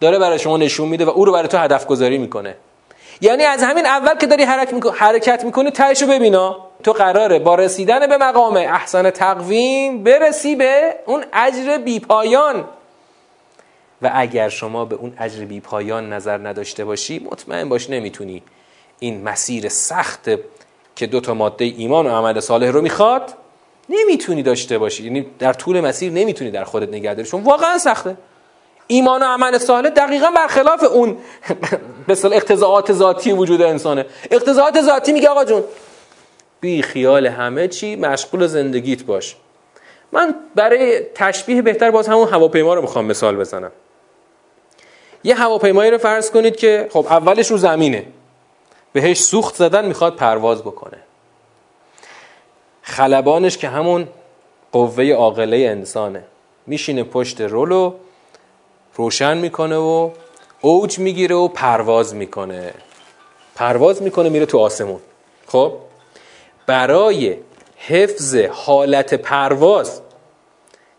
داره برای شما نشون میده و او رو برای تو هدف گذاری می‌کنه. یعنی از همین اول که داری حرکت می‌کنی تهش رو ببینا. تو قراره با رسیدن به مقام احسن تقویم برسی به اون اجر بی پایان. و اگر شما به اون اجر بی پایان نظر نداشته باشی مطمئن باش نمی‌تونی این مسیر سخت که دو تا ماده ایمان و عمل صالح رو می‌خواد نمی‌تونی داشته باشی. یعنی در طول مسیر نمی‌تونی در خودت نگه داری. چون واقعا سخته. ایمان و عمل صالح دقیقا برخلاف اون به اقتضاعات ذاتی وجود انسانه. اقتضاعات ذاتی میگه آقا جون بی خیال همه چی مشغول زندگیت باش. من برای تشبیه بهتر باز همون هواپیما رو می‌خوام مثال بزنم. یه هواپیمایی رو فرض کنید که خب اولش رو زمینه. بهش سوخت زدن می‌خواد پرواز بکنه. خلبانش که همون قوه عاقله انسانه. میشینه پشت رولو روشن می‌کنه و اوج می‌گیره و پرواز می‌کنه. پرواز می‌کنه میره تو آسمون. خب؟ برای حفظ حالت پرواز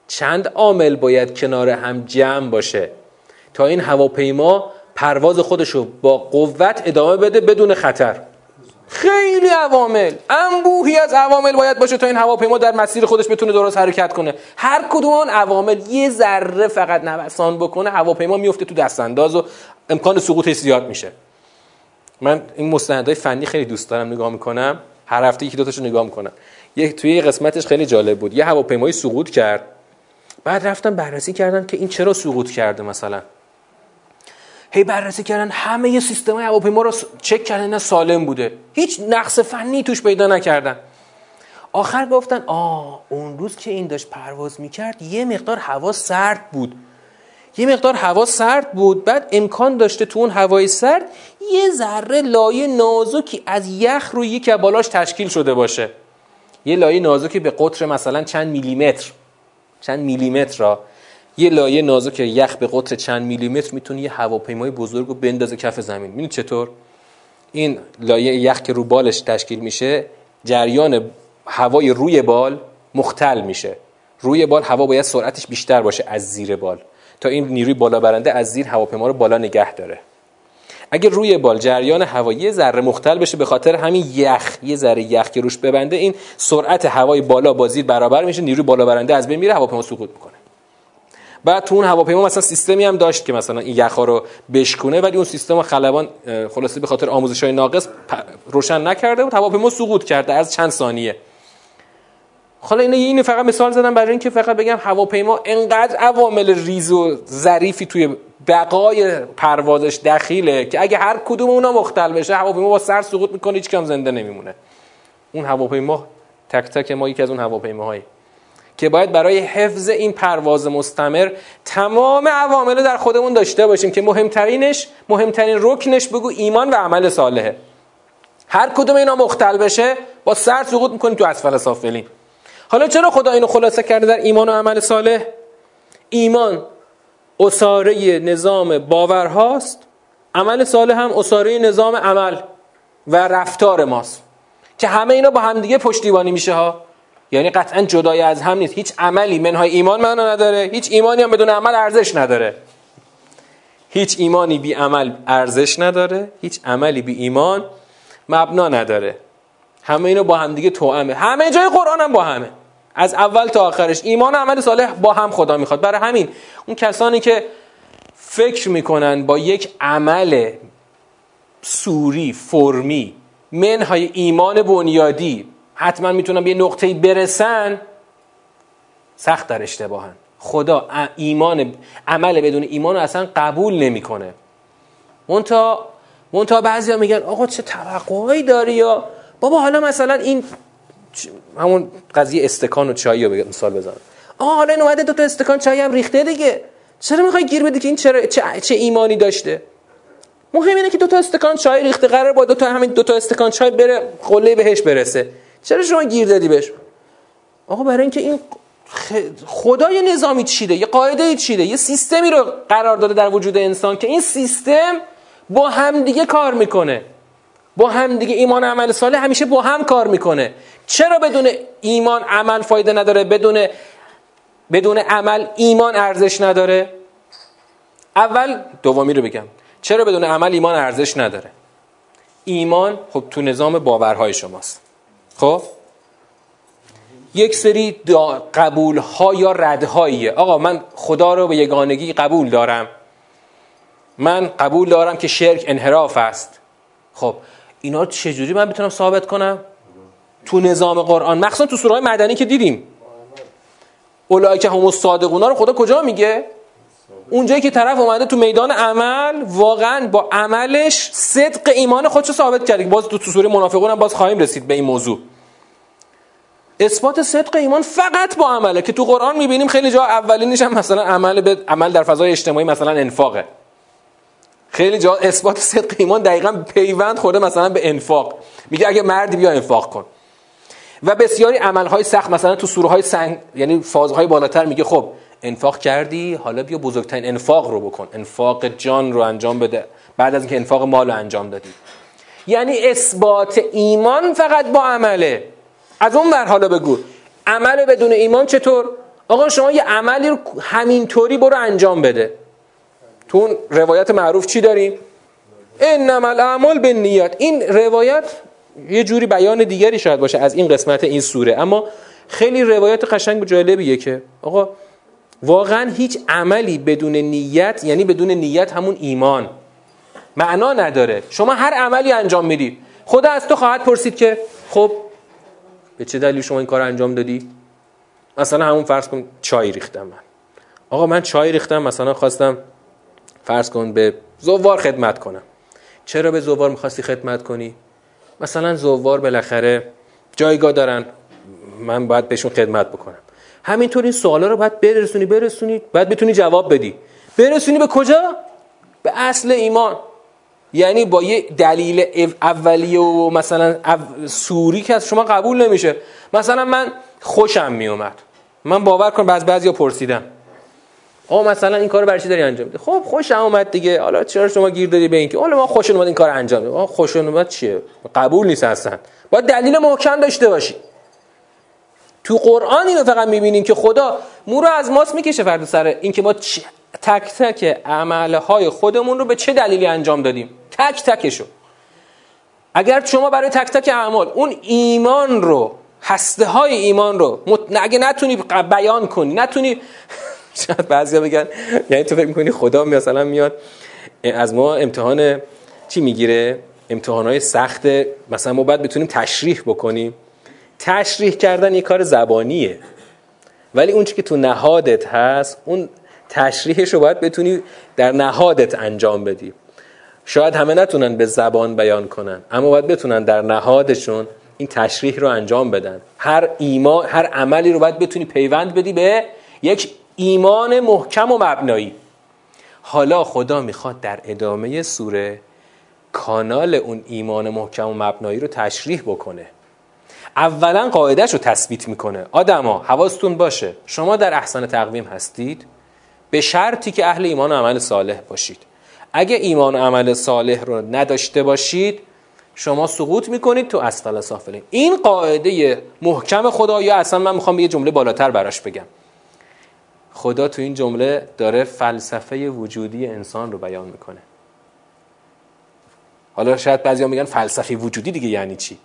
چند عامل باید کنار هم جمع باشه؟ تا این هواپیما پرواز خودش رو با قوت ادامه بده بدون خطر. خیلی عوامل. انبوهی از عوامل باید باشه تا این هواپیما در مسیر خودش بتونه درست حرکت کنه. هر کدوم اون عوامل یه ذره فقط نوسان بکنه هواپیما میفته تو دست انداز و امکان سقوطش زیاد میشه. من این مستندهای فنی خیلی دوست دارم نگاه می‌کنم. هر هفته یکی دو تاشو نگاه می‌کنم. یک توی قسمتش خیلی جالب بود. یه هواپیمایی سقوط کرد. بعد رفتم بررسی کردن که این چرا سقوط کرده مثلا. هی بررسی کردن همه سیستم هواپیما رو چک کردن سالم بوده. هیچ نقص فنی توش پیدا نکردن. آخر گفتن آه اون روز که این داشت پرواز می‌کرد یه مقدار هوا سرد بود. یه مقدار هوا سرد بود بعد امکان داشته تو اون هوای سرد یه ذره لایه نازکی از یخ روی یکی بالاش تشکیل شده باشه. یه لایه نازکی به قطر مثلا چند میلیمتر چند میلیمتر را یه لایه نازک یخ به قطر چند میلیمتر می‌تونه یه هواپیمای بزرگ رو بندازه کف زمین. می‌دونید چطور؟ این لایه یخ که رو بالش تشکیل میشه جریان هوای روی بال مختل میشه. روی بال هوا باید سرعتش بیشتر باشه از زیر بال. تا این نیروی بالا برنده از زیر هواپیما رو بالا نگه داره. اگر روی بال جریان هوا یه ذره مختل بشه به خاطر همین یخ یه ذره یخ که روش ببنده این سرعت هوای بالا با زیر برابر میشه نیروی بالا برنده از بین میره هواپیما سقوط می‌کنه. بعد تو اون هواپیما مثلا سیستمی هم داشت که مثلا این یخا رو بشکونه ولی اون سیستم خلبان خلاصه به خاطر آموزش های ناقص روشن نکرده بود. هواپیما سقوط کرده از چند ثانیه. حالا اینو اینو فقط مثال زدم برای اینکه فقط بگم هواپیما انقدر عوامل ریز و ظریفی توی بقای پروازش دخیله که اگه هر کدوم اونا مختل بشه هواپیما با سر سقوط می‌کنه هیچ کم زنده نمیمونه. اون هواپیما تک تک ما یکی از اون هواپیماهایی. که باید برای حفظ این پرواز مستمر تمام عوامل در خودمون داشته باشیم که مهمترینش مهمترین رکنش بگو ایمان و عمل صالحه. هر کدوم اینا مختل بشه با سر سقوط می‌کنیم تو اسفل سافلین. حالا چرا خدا اینو خلاصه کرده در ایمان و عمل صالح؟ ایمان اساره نظام باورهاست عمل صالح هم اساره نظام عمل و رفتار ماست. که همه اینا با همدیگه پشتیبانی میشه ها. یعنی قطعا جدای از هم نیست. هیچ عملی منهای ایمان معنا نداره هیچ ایمانی هم بدون عمل ارزش نداره. هیچ ایمانی بی عمل ارزش نداره هیچ عملی بی ایمان مبنا نداره. همه اینو با هم دیگه توامه همه جای قرآن هم با همه. از اول تا آخرش. ایمان و عمل صالح با هم خدا می‌خواد. برای همین اون کسانی که فکر می‌کنن با یک عمل سوری فرمی منهای ایمان بنیادی حتما می‌تونن به یه نقطه‌ای برسن سخت در اشتباهن. خدا ایمان عمل بدون ایمان رو اصلا قبول نمی‌کنه. مونتا مونتا بعضیا میگن آقا چه توقعی داری یا بابا حالا مثلا این همون قضیه استکان و چای رو مثال بزنم. آقا حالا این اومده دو تا استکان چای هم ریخته دیگه. چرا می‌خوای گیر بدی که این چرا چه, چه ایمانی داشته؟ مهم اینه که دو تا استکان چای ریخته قرار با دو تا همین دو تا استکان چای بره قله بهش برسه. چرا شما گیر دادی بهش؟ آقا برای اینکه این خدای نظامی چیده یه قاعده چیده یه سیستمی رو قرار داده در وجود انسان که این سیستم با هم دیگه کار می‌کنه. با هم دیگه ایمان و عمل صالح همیشه با هم کار می‌کنه. چرا بدون ایمان عمل فایده نداره؟ بدون بدون عمل ایمان ارزش نداره؟ اول دومی رو بگم. چرا بدون عمل ایمان ارزش نداره؟ ایمان خب تو نظام باورهای شماست. خب؟ یک سری قبول ها یا ردهاییه. آقا من خدا رو به یگانگی قبول دارم. من قبول دارم که شرک انحراف است. خب اینا چجوری من بتونم ثابت کنم؟ تو نظام قرآن مخصوصا تو سوره مدنی که دیدیم. اولای که هم صادقونا رو خدا کجا میگه؟ اونجایی که طرف اومده تو میدان عمل واقعا با عملش صدق ایمان خودشو ثابت کرده. باز تو سوره منافقون هم باز خواهیم رسید به این موضوع. اثبات صدق ایمان فقط با عمله که تو قرآن می‌بینیم خیلی جا اولینش هم مثلا عمل به عمل در فضای اجتماعی مثلا انفاقه. خیلی جا اثبات صدق ایمان دقیقا پیوند خورده مثلا به انفاق. میگه اگه مردی بیا انفاق کن. و بسیاری عملهای سخت مثلا تو سوره های سنگ یعنی فازهای بالاتر میگه خب انفاق کردی حالا بیا بزرگترین انفاق رو بکن. انفاق جان رو انجام بده. بعد از اینکه انفاق مال رو انجام دادی. یعنی اثبات ایمان فقط با عمله. از اون ور حالا بگو. عمل بدون ایمان چطور؟ آقا شما یه عملی رو همینطوری برو انجام بده. تو اون روایت معروف چی داریم؟ انما الاعمال به نیت این روایت یه جوری بیان دیگری شاید باشه از این قسمت این سوره. اما خیلی روایت قشنگ و جالبیه که آقا واقعا هیچ عملی بدون نیت یعنی بدون نیت همون ایمان. معنا نداره. شما هر عملی انجام میدی. خدا از تو خواهد پرسید که خب به چه دلیل شما این کار انجام دادی؟ مثلا همون فرض کن چای ریختم من. آقا من چای ریختم مثلا خواستم فرض کن به زوار خدمت کنم. چرا به زوار می‌خواستی خدمت کنی؟ مثلا زوار بالاخره جایگاه دارن من باید بهشون خدمت بکنم. همینطور این سوالا رو باید برسونی برسونی باید بتونی جواب بدی. برسونی به کجا؟ به اصل ایمان. یعنی با یه دلیل اولیه و مثلا سوری که از شما قبول نمیشه. مثلا من خوشم میومد. من باور کنم بعض بعضیا پرسیدم آ مثلا این کارو برای چی داری انجام میدی؟ خب خوشم اومد دیگه. حالا چرا شما گیر دادی به اینکه؟ حالا ما خوش اومد این کار انجام بدیم آ خوش اومد چیه؟ قبول نیست اصلا. باید دلیل محکم داشته باشی. تو قرآن اینو فقط می‌بینیم که خدا مو رو از ماست می‌کشه فرد سر اینکه ما تک تک عملهای خودمون رو به چه دلیلی انجام دادیم؟ تک تکشو. اگر شما برای تک تک اعمال اون ایمان رو هسته های ایمان رو اگه نتونی بیان کنی نتونی شاید بعضیا بگن یعنی تو فکر می‌کنی خدا مثلا میاد از ما امتحان چی می‌گیره؟ امتحان های سخت مثلا ما باید بتونیم تشریح بکنیم. تشریح کردن یه کار زبانیه. ولی اون که تو نهادت هست اون تشریحش رو باید بتونی در نهادت انجام بدی. شاید همه نتونن به زبان بیان کنن اما باید بتونن در نهادشون این تشریح رو انجام بدن. هر ایمان هر عملی رو باید بتونی پیوند بدی به یک ایمان محکم و مبنایی. حالا خدا می‌خواد در ادامه سوره کانال اون ایمان محکم و مبنایی رو تشریح بکنه. اولا قاعدش رو تثبیت می‌کنه. آدما حواستون باشه. شما در احسان تقویم هستید. به شرطی که اهل ایمان و عمل صالح باشید. اگه ایمان و عمل صالح رو نداشته باشید شما سقوط می‌کنید تو اسفل سافلین. این قاعده محکم خدا یا اصلا من می‌خوام یه جمله بالاتر براش بگم. خدا تو این جمله داره فلسفه وجودی انسان رو بیان می‌کنه. حالا شاید بعضیا میگن فلسفه وجودی دیگه یعنی چی؟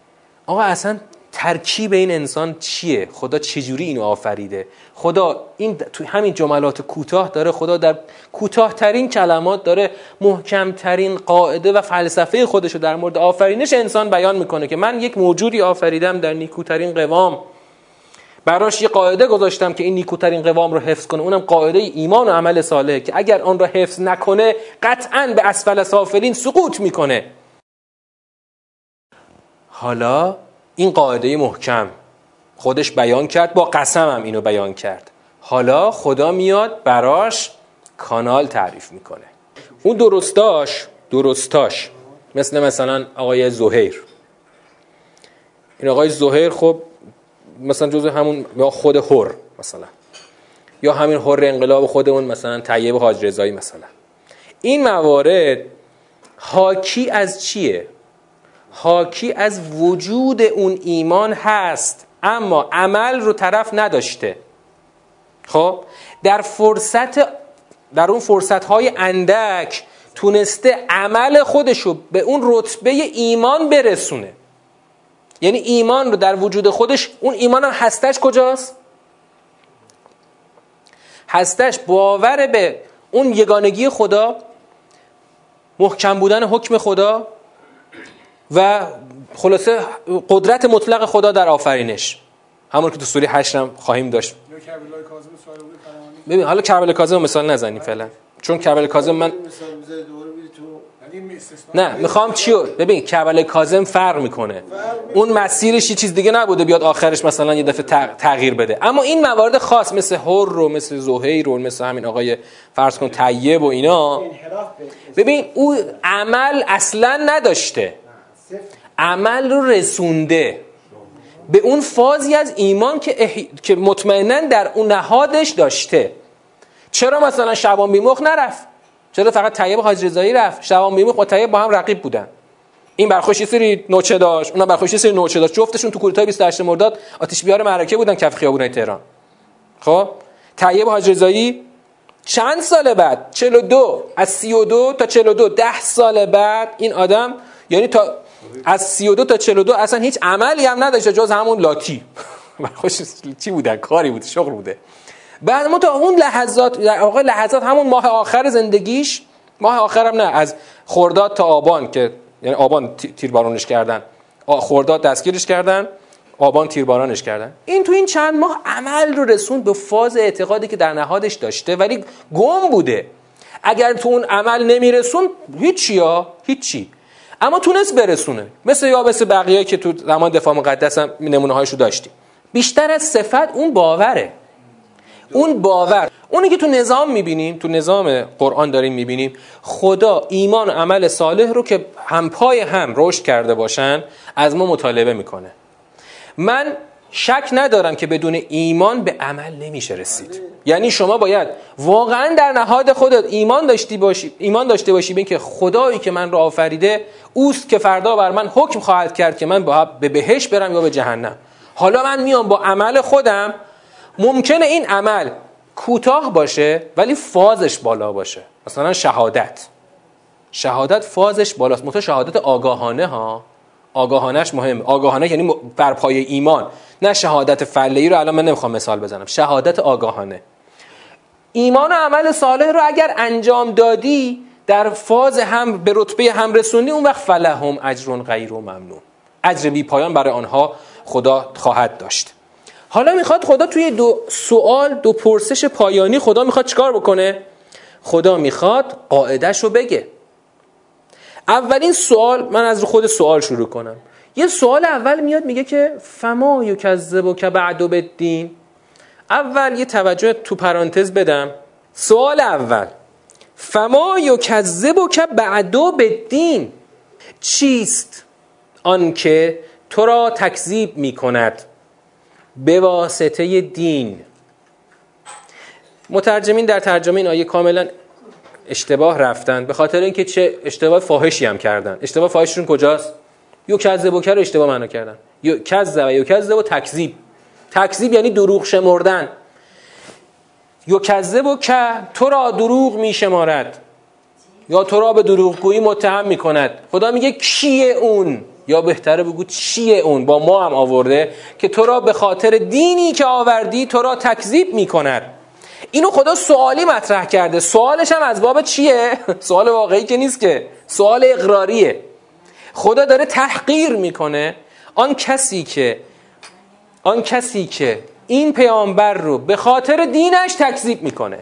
آقا اصلا ترکیب این انسان چیه؟ خدا چجوری اینو آفریده؟ خدا این تو همین جملات کوتاه داره خدا در کوتاهترین کلمات داره محکمترین قاعده و فلسفه خودشو در مورد آفرینش انسان بیان می‌کنه که من یک موجودی آفریدم در نیکوترین قوام. براش یه قاعده گذاشتم که این نیکوترین قوام رو حفظ کنه. اونم قاعده ایمان و عمل صالحه که اگر آن را حفظ نکنه قطعا به اسفل سافلین سقوط می‌کنه. حالا این قاعده محکم. خودش بیان کرد با قسم هم اینو بیان کرد. حالا خدا میاد براش کانال تعریف می‌کنه. اون درستاش درستاش مثل مثلا آقای زهیر. این آقای زهیر خب مثلا جزء همون یا خود هر مثلا. یا همین هر انقلاب خودمون مثلا طیب حاج رضایی مثلا. این موارد حاکی از چیه؟ حاکی از وجود اون ایمان هست اما عمل رو طرف نداشته خب در فرصت در اون فرصت های اندک تونسته عمل خودشو به اون رتبه ایمان برسونه یعنی ایمان رو در وجود خودش اون ایمان هم هستش کجاست؟ هستش باور به اون یگانگی خدا محکم بودن حکم خدا و خلاصه قدرت مطلق خدا در آفرینش. همون که تو سوره هشتم خواهیم داشت. ببین حالا کربل کاظم مثال نزنیم فعلا. چون کربل کاظم من نه می‌خوام چیو ببین کربل کاظم فرق می‌کنه. اون مسیرش یه چیز دیگه نبوده بیاد آخرش مثلا یه دفعه تغییر بده. اما این موارد خاص مثل هر رو مثل زهیر رو مثل همین آقای فرض کن طیب و اینا ببین او عمل اصلا نداشته. عمل رو رسونده. به اون فازی از ایمان که, اح... که مطمئنا در اون نهادش داشته. چرا مثلا شبان بیمخ نرفت؟ چرا فقط طیب حاج رضایی رفت؟ شبان بیمخ و طیب با هم رقیب بودن. این برخوشی سری نوچه داشت اونم برخوشی سری نوچه داشت. جفتشون تو کودتای 28 مرداد آتش بیار معرکه بودن کف خیابون تهران. خب؟ طیب حاج رضایی چند سال بعد؟ 42 از 32 تا 42 10 سال بعد این آدم یعنی تا از 32 تا 42 اصلا هیچ عملی هم نداشته جز همون لاتی خوش چی بوده؟ کاری بود شغل بوده. بعد ما تا اون لحظات واقع لحظات همون ماه آخر زندگیش ماه آخرم نه از خرداد تا آبان که یعنی آبان تیربارانش کردن. خرداد دستگیرش کردن آبان تیربارانش کردن. این تو این چند ماه عمل رو رسون به فاز اعتقادی که در نهادش داشته ولی گم بوده. اگر تو اون عمل نمیرسون هیچی یا هیچی. اما تونست برسونه. مثل یا مثل بقیه که تو زمان دفاع مقدس هم نمونه هایشو داشتیم. بیشتر از صفت اون باوره. اون باور. اونی که تو نظام می‌بینیم تو نظام قرآن داریم می‌بینیم خدا ایمان و عمل صالح رو که همپای هم رشد کرده باشن از ما مطالبه می‌کنه. من شک ندارم که بدون ایمان به عمل نمیشه رسید. یعنی شما باید واقعا در نهاد خودت ایمان داشتی باشی ایمان داشته باشی به که خدایی که من را آفریده اوست که فردا بر من حکم خواهد کرد که من به بهش برم یا به جهنم. حالا من میام با عمل خودم. ممکنه این عمل کوتاه باشه ولی فازش بالا باشه. مثلا شهادت. شهادت فازش بالاست. متو شهادت آگاهانه ها. آگاهانش مهم. آگاهانه یعنی بر پای ایمان. نه شهادت فعلی رو الان من نمی‌خوام مثال بزنم. شهادت آگاهانه. ایمان و عمل صالح رو اگر انجام دادی در فاز هم به رتبه هم رسونی اون وقت فلهم اجر غیر و ممنون. اجر بی پایان برای آنها خدا خواهد داشت. حالا می‌خواد خدا توی دو سوال دو پرسش پایانی خدا می‌خواد چیکار بکنه؟ خدا می‌خواد قاعدش رو بگه. اولین سوال من از خود سوال شروع کنم. یه سوال اول میاد میگه که فما یکذب که بعدو بدین اول یه توجه تو پرانتز بدم. سوال اول. فما یکذب که بعدو بدین چیست؟ آنکه تو را تکذیب می کند به واسطه دین. مترجمین در ترجمه این آیه کاملا اشتباه رفتن به خاطر اینکه چه اشتباه فاحشی هم کردن. اشتباه فاحششون کجاست؟ یو کذب و رو اشتباه معنا کردن. یو کذب و یو کذب و تکذیب. تکذیب یعنی دروغ شمردن. یو کذب و که تو را دروغ می شمارد یا تو را به دروغگویی متهم می کند خدا میگه کیه اون؟ یا بهتره بگو چیه اون؟ با ما هم آورده که تو را به خاطر دینی که آوردی تو را تکذیب می کند اینو خدا سوالی مطرح کرده. سوالش هم از باب چیه؟ سوال واقعی که نیست که. سوال اقراریه. خدا داره تحقیر می‌کنه آن کسی که آن کسی که این پیامبر رو به خاطر دینش تکذیب می‌کنه.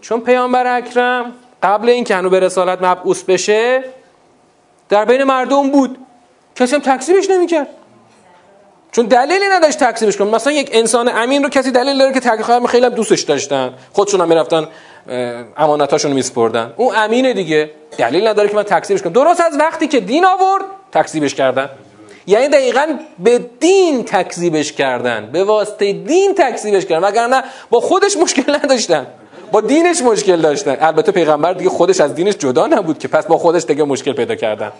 چون پیامبر اکرم قبل این که به رسالت مبعوث بشه در بین مردم بود. کسی هم تکذیبش نمی‌کرد. چون دلیلی نداشت تکذیبش کنه. مثلا یک انسان امین رو کسی دلیل داره که تکذیب خیلی هم دوستش داشتن. خودشون هم می‌رفتن امانتاشون رو میسپردن. اون امینه دیگه دلیل نداره که من تکذیبش کنم. درست از وقتی که دین آورد تکذیبش کردن. یعنی دقیقا به دین تکذیبش کردن. به واسطه دین تکذیبش کردن. وگرنه با خودش مشکل نداشتن. با دینش مشکل داشتن. البته پیغمبر دیگه خودش از دینش جدا نبود که پس با خودش دیگه مشکل پیدا کردن.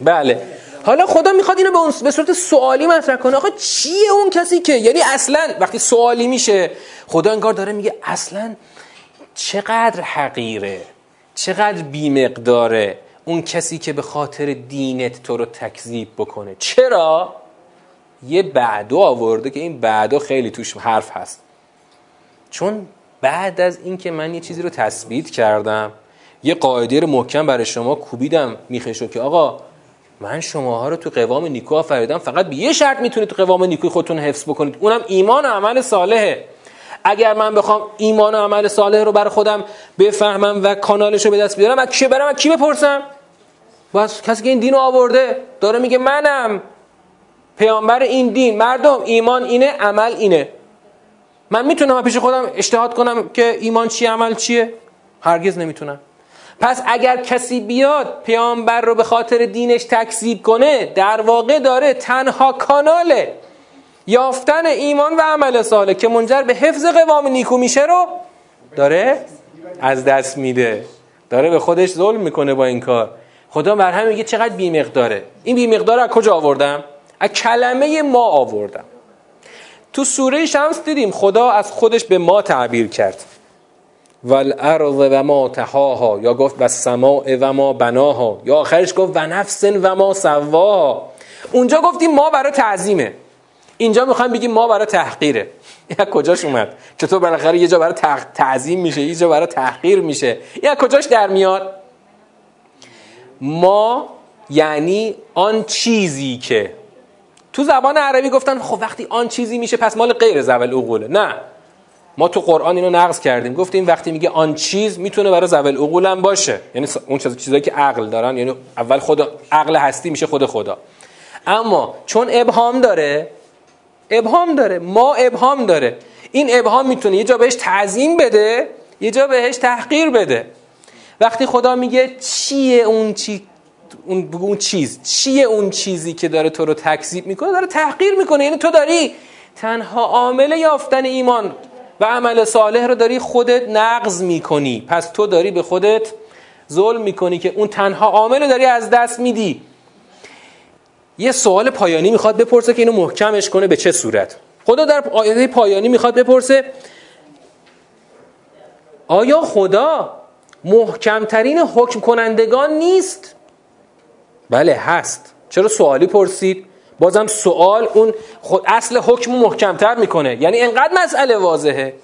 بله. حالا خدا می‌خواد اینو به, به صورت سوالی مطرح کنه. آقا چیه اون کسی که؟ یعنی اصلا وقتی سوالی میشه خدا انگار داره میگه اصلا چقدر حقیره؟ چقدر بیمقداره اون کسی که به خاطر دینت تو رو تکذیب بکنه؟ چرا؟ یه بعدو آورده که این بعدو خیلی توش حرف هست. چون بعد از اینکه من یه چیزی رو تثبیت کردم یه قاعده رو محکم برای شما کوبیدم میخشو که آقا من شماها رو تو قوام نیکو آفریدم فقط به یه شرط می‌تونید تو قوام نیکوی خودتون حفظ بکنید. اونم ایمان و عمل صالحه. اگر من بخوام ایمان و عمل صالح رو برای خودم بفهمم و کانالش رو به دست بیارم از کی برم؟ از کی بپرسم؟ باز کسی که این دین رو آورده داره میگه منم. پیامبر این دین. مردم ایمان اینه عمل اینه. من می‌تونم پیش خودم اجتهاد کنم که ایمان چیه عمل چیه؟ هرگز نمی‌تونم. پس اگر کسی بیاد پیامبر رو به خاطر دینش تکذیب کنه در واقع داره تنها کاناله یافتن ایمان و عمل صالح که منجر به حفظ قوام نیکو میشه رو داره از دست میده. داره به خودش ظلم می‌کنه با این کار. خدا بر همین میگه چقدر بیمقداره. این بیمقدار از کجا آوردم؟ از کلمه ما آوردم. تو سوره شمس دیدیم خدا از خودش به ما تعبیر کرد. والارض و ما تهاها. یا گفت و سماع و ما بناها. یا آخرش گفت و نفس و ما سواها اونجا گفتیم ما برای تعظیمه. اینجا می‌خوایم بگیم ما برای تحقیره. یا کجاش اومد؟ چطور بالاخره یه جا برای تعظیم میشه؟ یه جا برای تحقیر میشه. یا کجاش در میاد؟ ما یعنی آن چیزی که تو زبان عربی گفتن خب وقتی آن چیزی میشه پس مال غیر زول عقوله نه. ما تو قرآن اینو نقض کردیم. گفتیم وقتی میگه آن چیز می‌تونه برای زول عقول هم باشه. یعنی اون چیزایی که عقل دارن یعنی اول خود عقل هستی میشه خود خدا. اما چون ابهام داره ابهام داره ما ابهام داره. این ابهام می‌تونه یه جا بهش تعظیم بده یه جا بهش تحقیر بده. وقتی خدا میگه چیه اون چی اون, اون چیز. چیه اون چیزی که داره تو رو تکذیب می‌کنه؟ داره تحقیر می‌کنه. یعنی تو داری تنها عامل یافتن ایمان و عمل صالح رو داری خودت نقض می‌کنی. پس تو داری به خودت ظلم می‌کنی که اون تنها عامل داری از دست میدی. یه سوال پایانی می‌خواد بپرسه که اینو محکمش کنه به چه صورت؟ خدا در آیه پایانی می‌خواد بپرسه آیا خدا محکمترین حکم کنندگان نیست؟ بله هست. چرا سوالی پرسید؟ بازم سوال اون خود اصل حکم محکمتر می‌کنه یعنی انقدر مسئله واضحه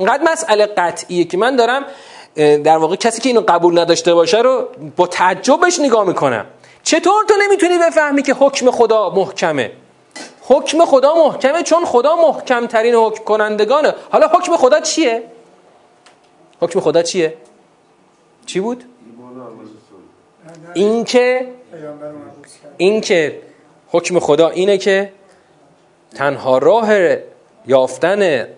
انقدر مسئله قطعیه که من دارم در واقع کسی که اینو قبول نداشته باشه رو با تعجبش نگاه می‌کنم چطور تو نمی‌تونی بفهمی که حکم خدا محکمه حکم خدا محکمه چون خدا محکمترین حکم کنندگانه حالا حکم خدا چیه؟ حکم خدا چیه؟ چی بود؟ این که این که حکم خدا اینه که تنها راه یافتن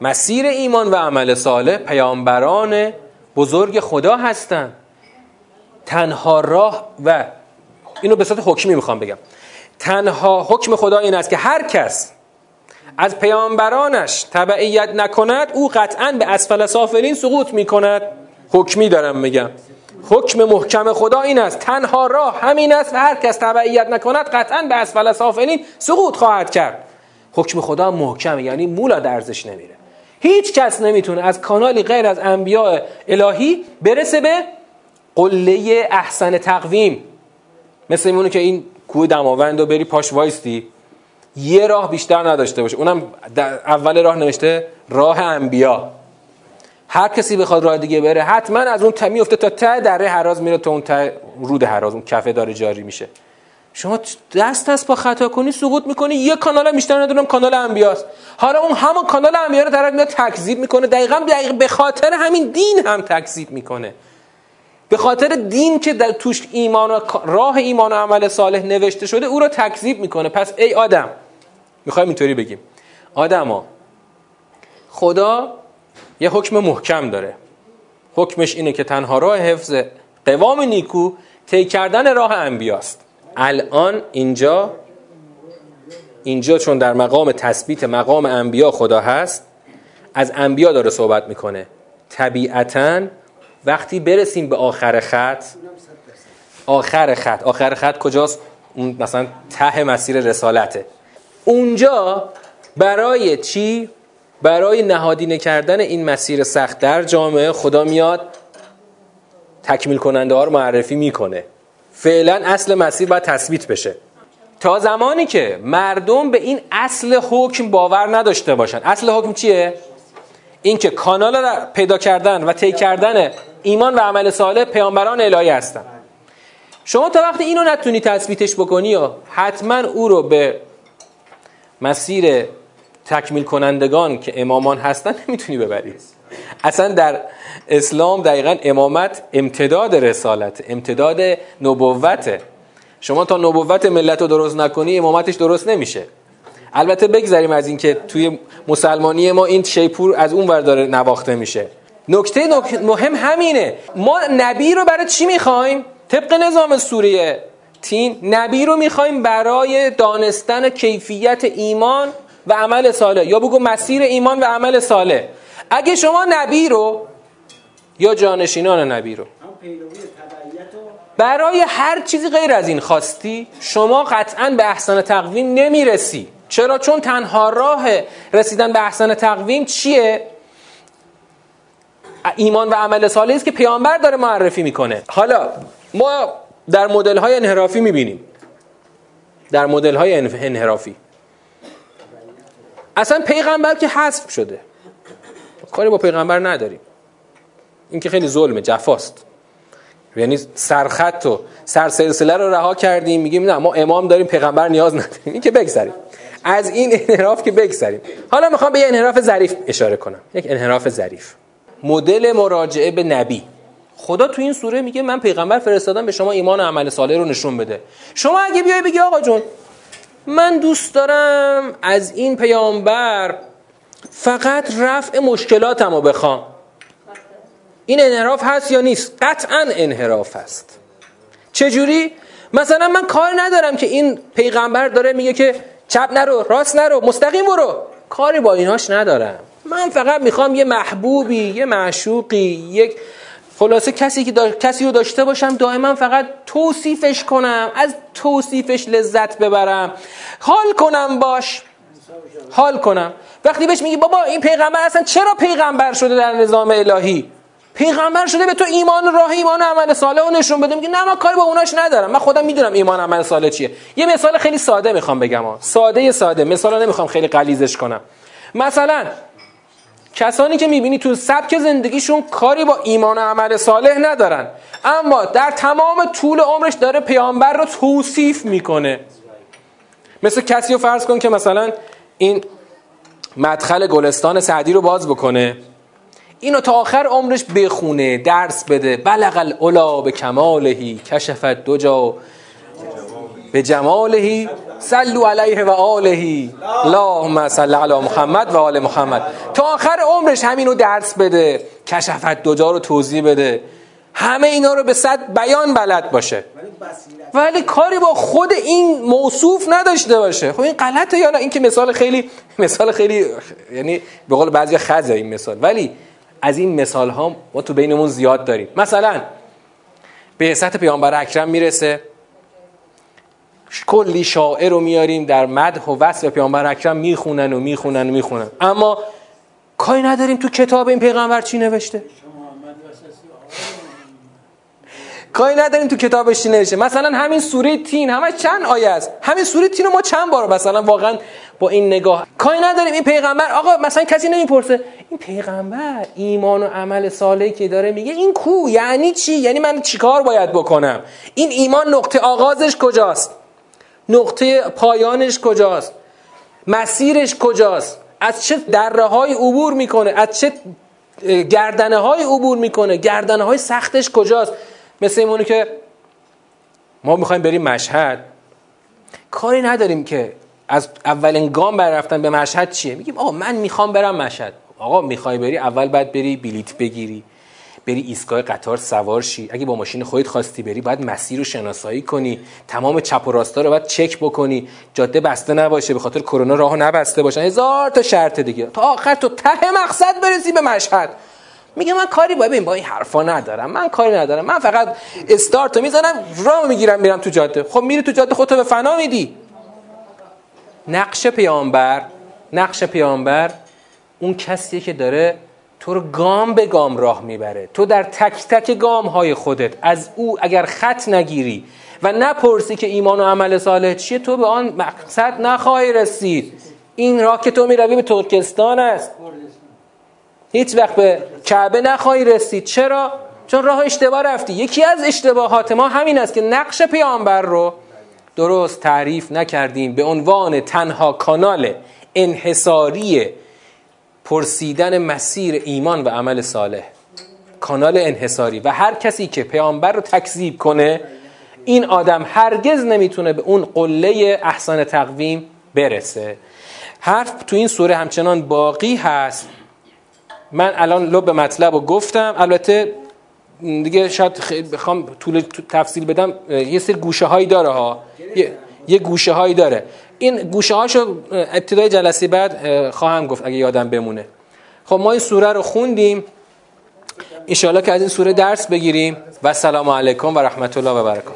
مسیر ایمان و عمل صالح پیامبران بزرگ خدا هستند تنها راه و اینو به صورت حکمی می‌خوام بگم. تنها حکم خدا این است که هر کس از پیامبرانش تبعیت نکند او قطعا به اسفل سافلین سقوط می‌کند. حکمی دارم میگم. حکم محکم خدا این است. تنها راه همین است و هر کس تبعیت نکند قطعا به اسفل سافلین سقوط خواهد کرد. حکم خدا محکمه یعنی مولا درزش نمیره. هیچ کس نمی‌تونه از کانالی غیر از انبیاء الهی برسه به قله احسن تقویم. مثل اینونه که این کوه دماوند رو بری پاش وایستی. یه راه بیشتر نداشته باشه. اونم اول راه نوشته راه انبیا هر کسی بخواد راه دیگه بره حتما از اون تمی افته تا ته دره حراز میره تا اون ته رود حراز اون کفه داره جاری میشه. شما دست دست با خطا کنی سقوط می‌کنی. یه کانال بیشتر ندونم کانال انبیاست. حالا اون همون کانال انبیا رو طرف میاد تکذیب می‌کنه. دقیقا دقیقا به خاطر همین دین هم تکذیب می‌کنه. به خاطر دین که در توش ایمان و راه ایمان و عمل صالح نوشته شده او رو تکذیب می‌کنه. پس ای آدم می‌خوایم اینطوری بگیم. آدما خدا یه حکم محکم داره. حکمش اینه که تنها راه حفظ قوام نیکو طی کردن راه انبیاست. الان اینجا اینجا چون در مقام تثبیت مقام انبیا خدا هست از انبیا داره صحبت می‌کنه. طبیعتا وقتی برسیم به آخر خط آخر خط آخر خط کجاست؟ اون مثلا ته مسیر رسالته. اونجا برای چی؟ برای نهادینه کردن این مسیر سخت در جامعه خدا میاد تکمیل کننده ها رو معرفی می‌کنه. فعلا اصل مسیر باید تثبیت بشه. تا زمانی که مردم به این اصل حکم باور نداشته باشن. اصل حکم چیه؟ این که کانال را پیدا کردن و طی کردن ایمان و عمل صالح پیامبران الهی هستن. شما تا وقتی اینو نتونی تثبیتش بکنی و حتما او رو به مسیر تکمیل کنندگان که امامان هستن نمی‌تونی ببری. اصلا در اسلام دقیقا امامت امتداد رسالت امتداد نبوته شما تا نبوت ملت رو درست نکنی امامتش درست نمیشه. البته بگذاریم از اینکه توی مسلمانی ما این شیپور از اون ور داره نواخته میشه. نکته مهم همینه. ما نبی رو برای چی می‌خوایم؟ طبق نظام سوریه. تین نبی رو می‌خوایم برای دانستن کیفیت ایمان و عمل صالح. یا بگو مسیر ایمان و عمل صالح. اگه شما نبی رو یا جانشینان نبی رو. برای هر چیزی غیر از این خواستی شما قطعا به احسان تقویم نمی‌رسی. چرا؟ چون تنها راه رسیدن به احسان تقویم چیه؟ ایمان و عمل صالحی است که پیامبر داره معرفی می‌کنه. حالا ما در مدل های انحرافی می‌بینیم. در مدل های انحرافی. اصلا پیغمبر که حذف شده. کاری با پیغمبر نداریم. این که خیلی ظلمه جفاست. یعنی سرخط و سرسلسله رو رها کردیم میگیم نه ما امام داریم پیغمبر نیاز نداریم. این که بگذاریم از این انحراف که بگذاریم حالا می‌خوام به یه انحراف ظریف اشاره کنم. یک انحراف ظریف. مدل مراجعه به نبی. خدا تو این سوره میگه من پیغمبر فرستادم به شما ایمان و عمل صالح رو نشون بده. شما اگه بیای بگی آقا جون من دوست دارم از این پیامبر فقط رفع مشکلاتم رو بخوام. این انحراف هست یا نیست؟ قطعا انحراف هست. چجوری؟ مثلا من کار ندارم که این پیغمبر داره میگه که چپ نرو راست نرو مستقیم برو. کاری با ایناش ندارم. من فقط می‌خوام یه محبوبی یه معشوقی یک خلاصه کسی که کسی رو داشته باشم دائما فقط توصیفش کنم. از توصیفش لذت ببرم. حال کنم باش. حال کنم. وقتی بهش میگی بابا این پیغمبر اصلا چرا پیغمبر شده در نظام الهی؟ پیغمبر شده به تو ایمان راه ایمان عمل صالح رو نشون بده. میگه نه من کاری با اوناش ندارم. من خودم می‌دونم ایمان عمل صالح چیه. یه مثال خیلی ساده می‌خوام بگم. ساده ساده. مثالا نمی‌خوام خیلی غلیظش کنم. مثلا کسانی که می‌بینی تو سبک زندگیشون کاری با ایمان و عمل صالح ندارن. اما در تمام طول عمرش داره پیامبر رو توصیف می‌کنه. مثل کسی رو فرض کن که مثلا این مدخل گلستان سعدی رو باز بکنه. اینو تا آخر عمرش بخونه درس بده. بلغ الاولا به کمالهی کشفت دو جا به جمالهی سلو علیه و آلهی اللهم صل علی محمد و آل محمد. تا آخر عمرش همینو درس بده کشفت دو جا رو توضیح بده. همه اینا رو به صد بیان بلد باشه. ولی کاری با خود این موصوف نداشته باشه. خب این غلطه یا نه؟ این که مثال خیلی مثال خیلی یعنی به قول بعضی خزه این مثال. ولی از این مثال ها ما تو بینمون زیاد داریم. مثلا به سطح پیامبر اکرم می‌رسه. کلی شاعر رو میاریم در مدح و وصف پیامبر اکرم می‌خونن و می‌خونن و می‌خونن. اما کاری نداریم تو کتاب این پیغمبر چی نوشته؟ کاری نداریم تو کتابش چی نوشته. مثلا همین سوره تین همه چند آیه است؟ همین سوره تین رو ما چند بار مثلا واقعا با این نگاه کاری نداریم. این پیغمبر آقا مثلا کسی نمی‌پرسه این پیغمبر ایمان و عمل صالحی که داره میگه این کو؟ یعنی چی؟ یعنی من چیکار باید بکنم؟ این ایمان نقطه آغازش کجاست؟ نقطه پایانش کجاست؟ مسیرش کجاست؟ از چه دره های عبور می‌کنه؟ از چه گردنه های عبور می‌کنه؟ گردنه های سختش کجاست؟ مثل ایمونی که ما می‌خوایم بریم مشهد. کاری نداریم که از اولین گام بررفتن به مشهد چیه؟ میگیم آقا من می‌خوام برم مشهد. آقا می‌خوای بری؟ اول باید بری بلیت بگیری. بری ایستگاه قطار سوار شی. اگه با ماشین خودت خواستی بری باید مسیر رو شناسایی کنی. تمام چپ و راستا رو باید چک بکنی. جاده بسته نباشه به خاطر کرونا راهو نبسته باشن هزار تا شرط دیگه. تا آخر تو ته مقصد برسی به مشهد. میگه من کاری با ببین با این حرفا ندارم. من کاری ندارم. من فقط استارت می‌زنم راه می‌گیرم میرم تو جاده. خب میری تو جاده خودتو به فنا میدی. نقش پیامبر نقش پیامبر اون کسیه که داره تو رو گام به گام راه می‌بره. تو در تک تک گام های خودت از او اگر خط نگیری و نپرسی که ایمان و عمل صالح چیه تو به آن مقصد نخواهی رسید. این راه که تو می‌روی به ترکستان است. هیچ وقت به کعبه نخواهی رسید. چرا؟ چون راه اشتباه رفتی. یکی از اشتباهات ما همین است که نقش پیامبر رو درست تعریف نکردیم به عنوان تنها کانال انحصاری پرسیدن مسیر ایمان و عمل صالح. کانال انحصاری. و هر کسی که پیامبر رو تکذیب کنه این آدم هرگز نمی‌تونه به اون قله احسان تقویم برسه. حرف تو این سوره همچنان باقی هست. من الان لب مطلب رو گفتم. البته دیگه شاید بخوام طول تفصیل بدم. یه سری گوشه هایی داره ها. یه, گوشه هایی داره. این گوشه هاشو ابتدای جلسه بعد خواهم گفت اگه یادم بمونه. خب ما این سوره رو خوندیم. انشاءالله که از این سوره درس بگیریم. و سلام علیکم و رحمت الله و برکاته.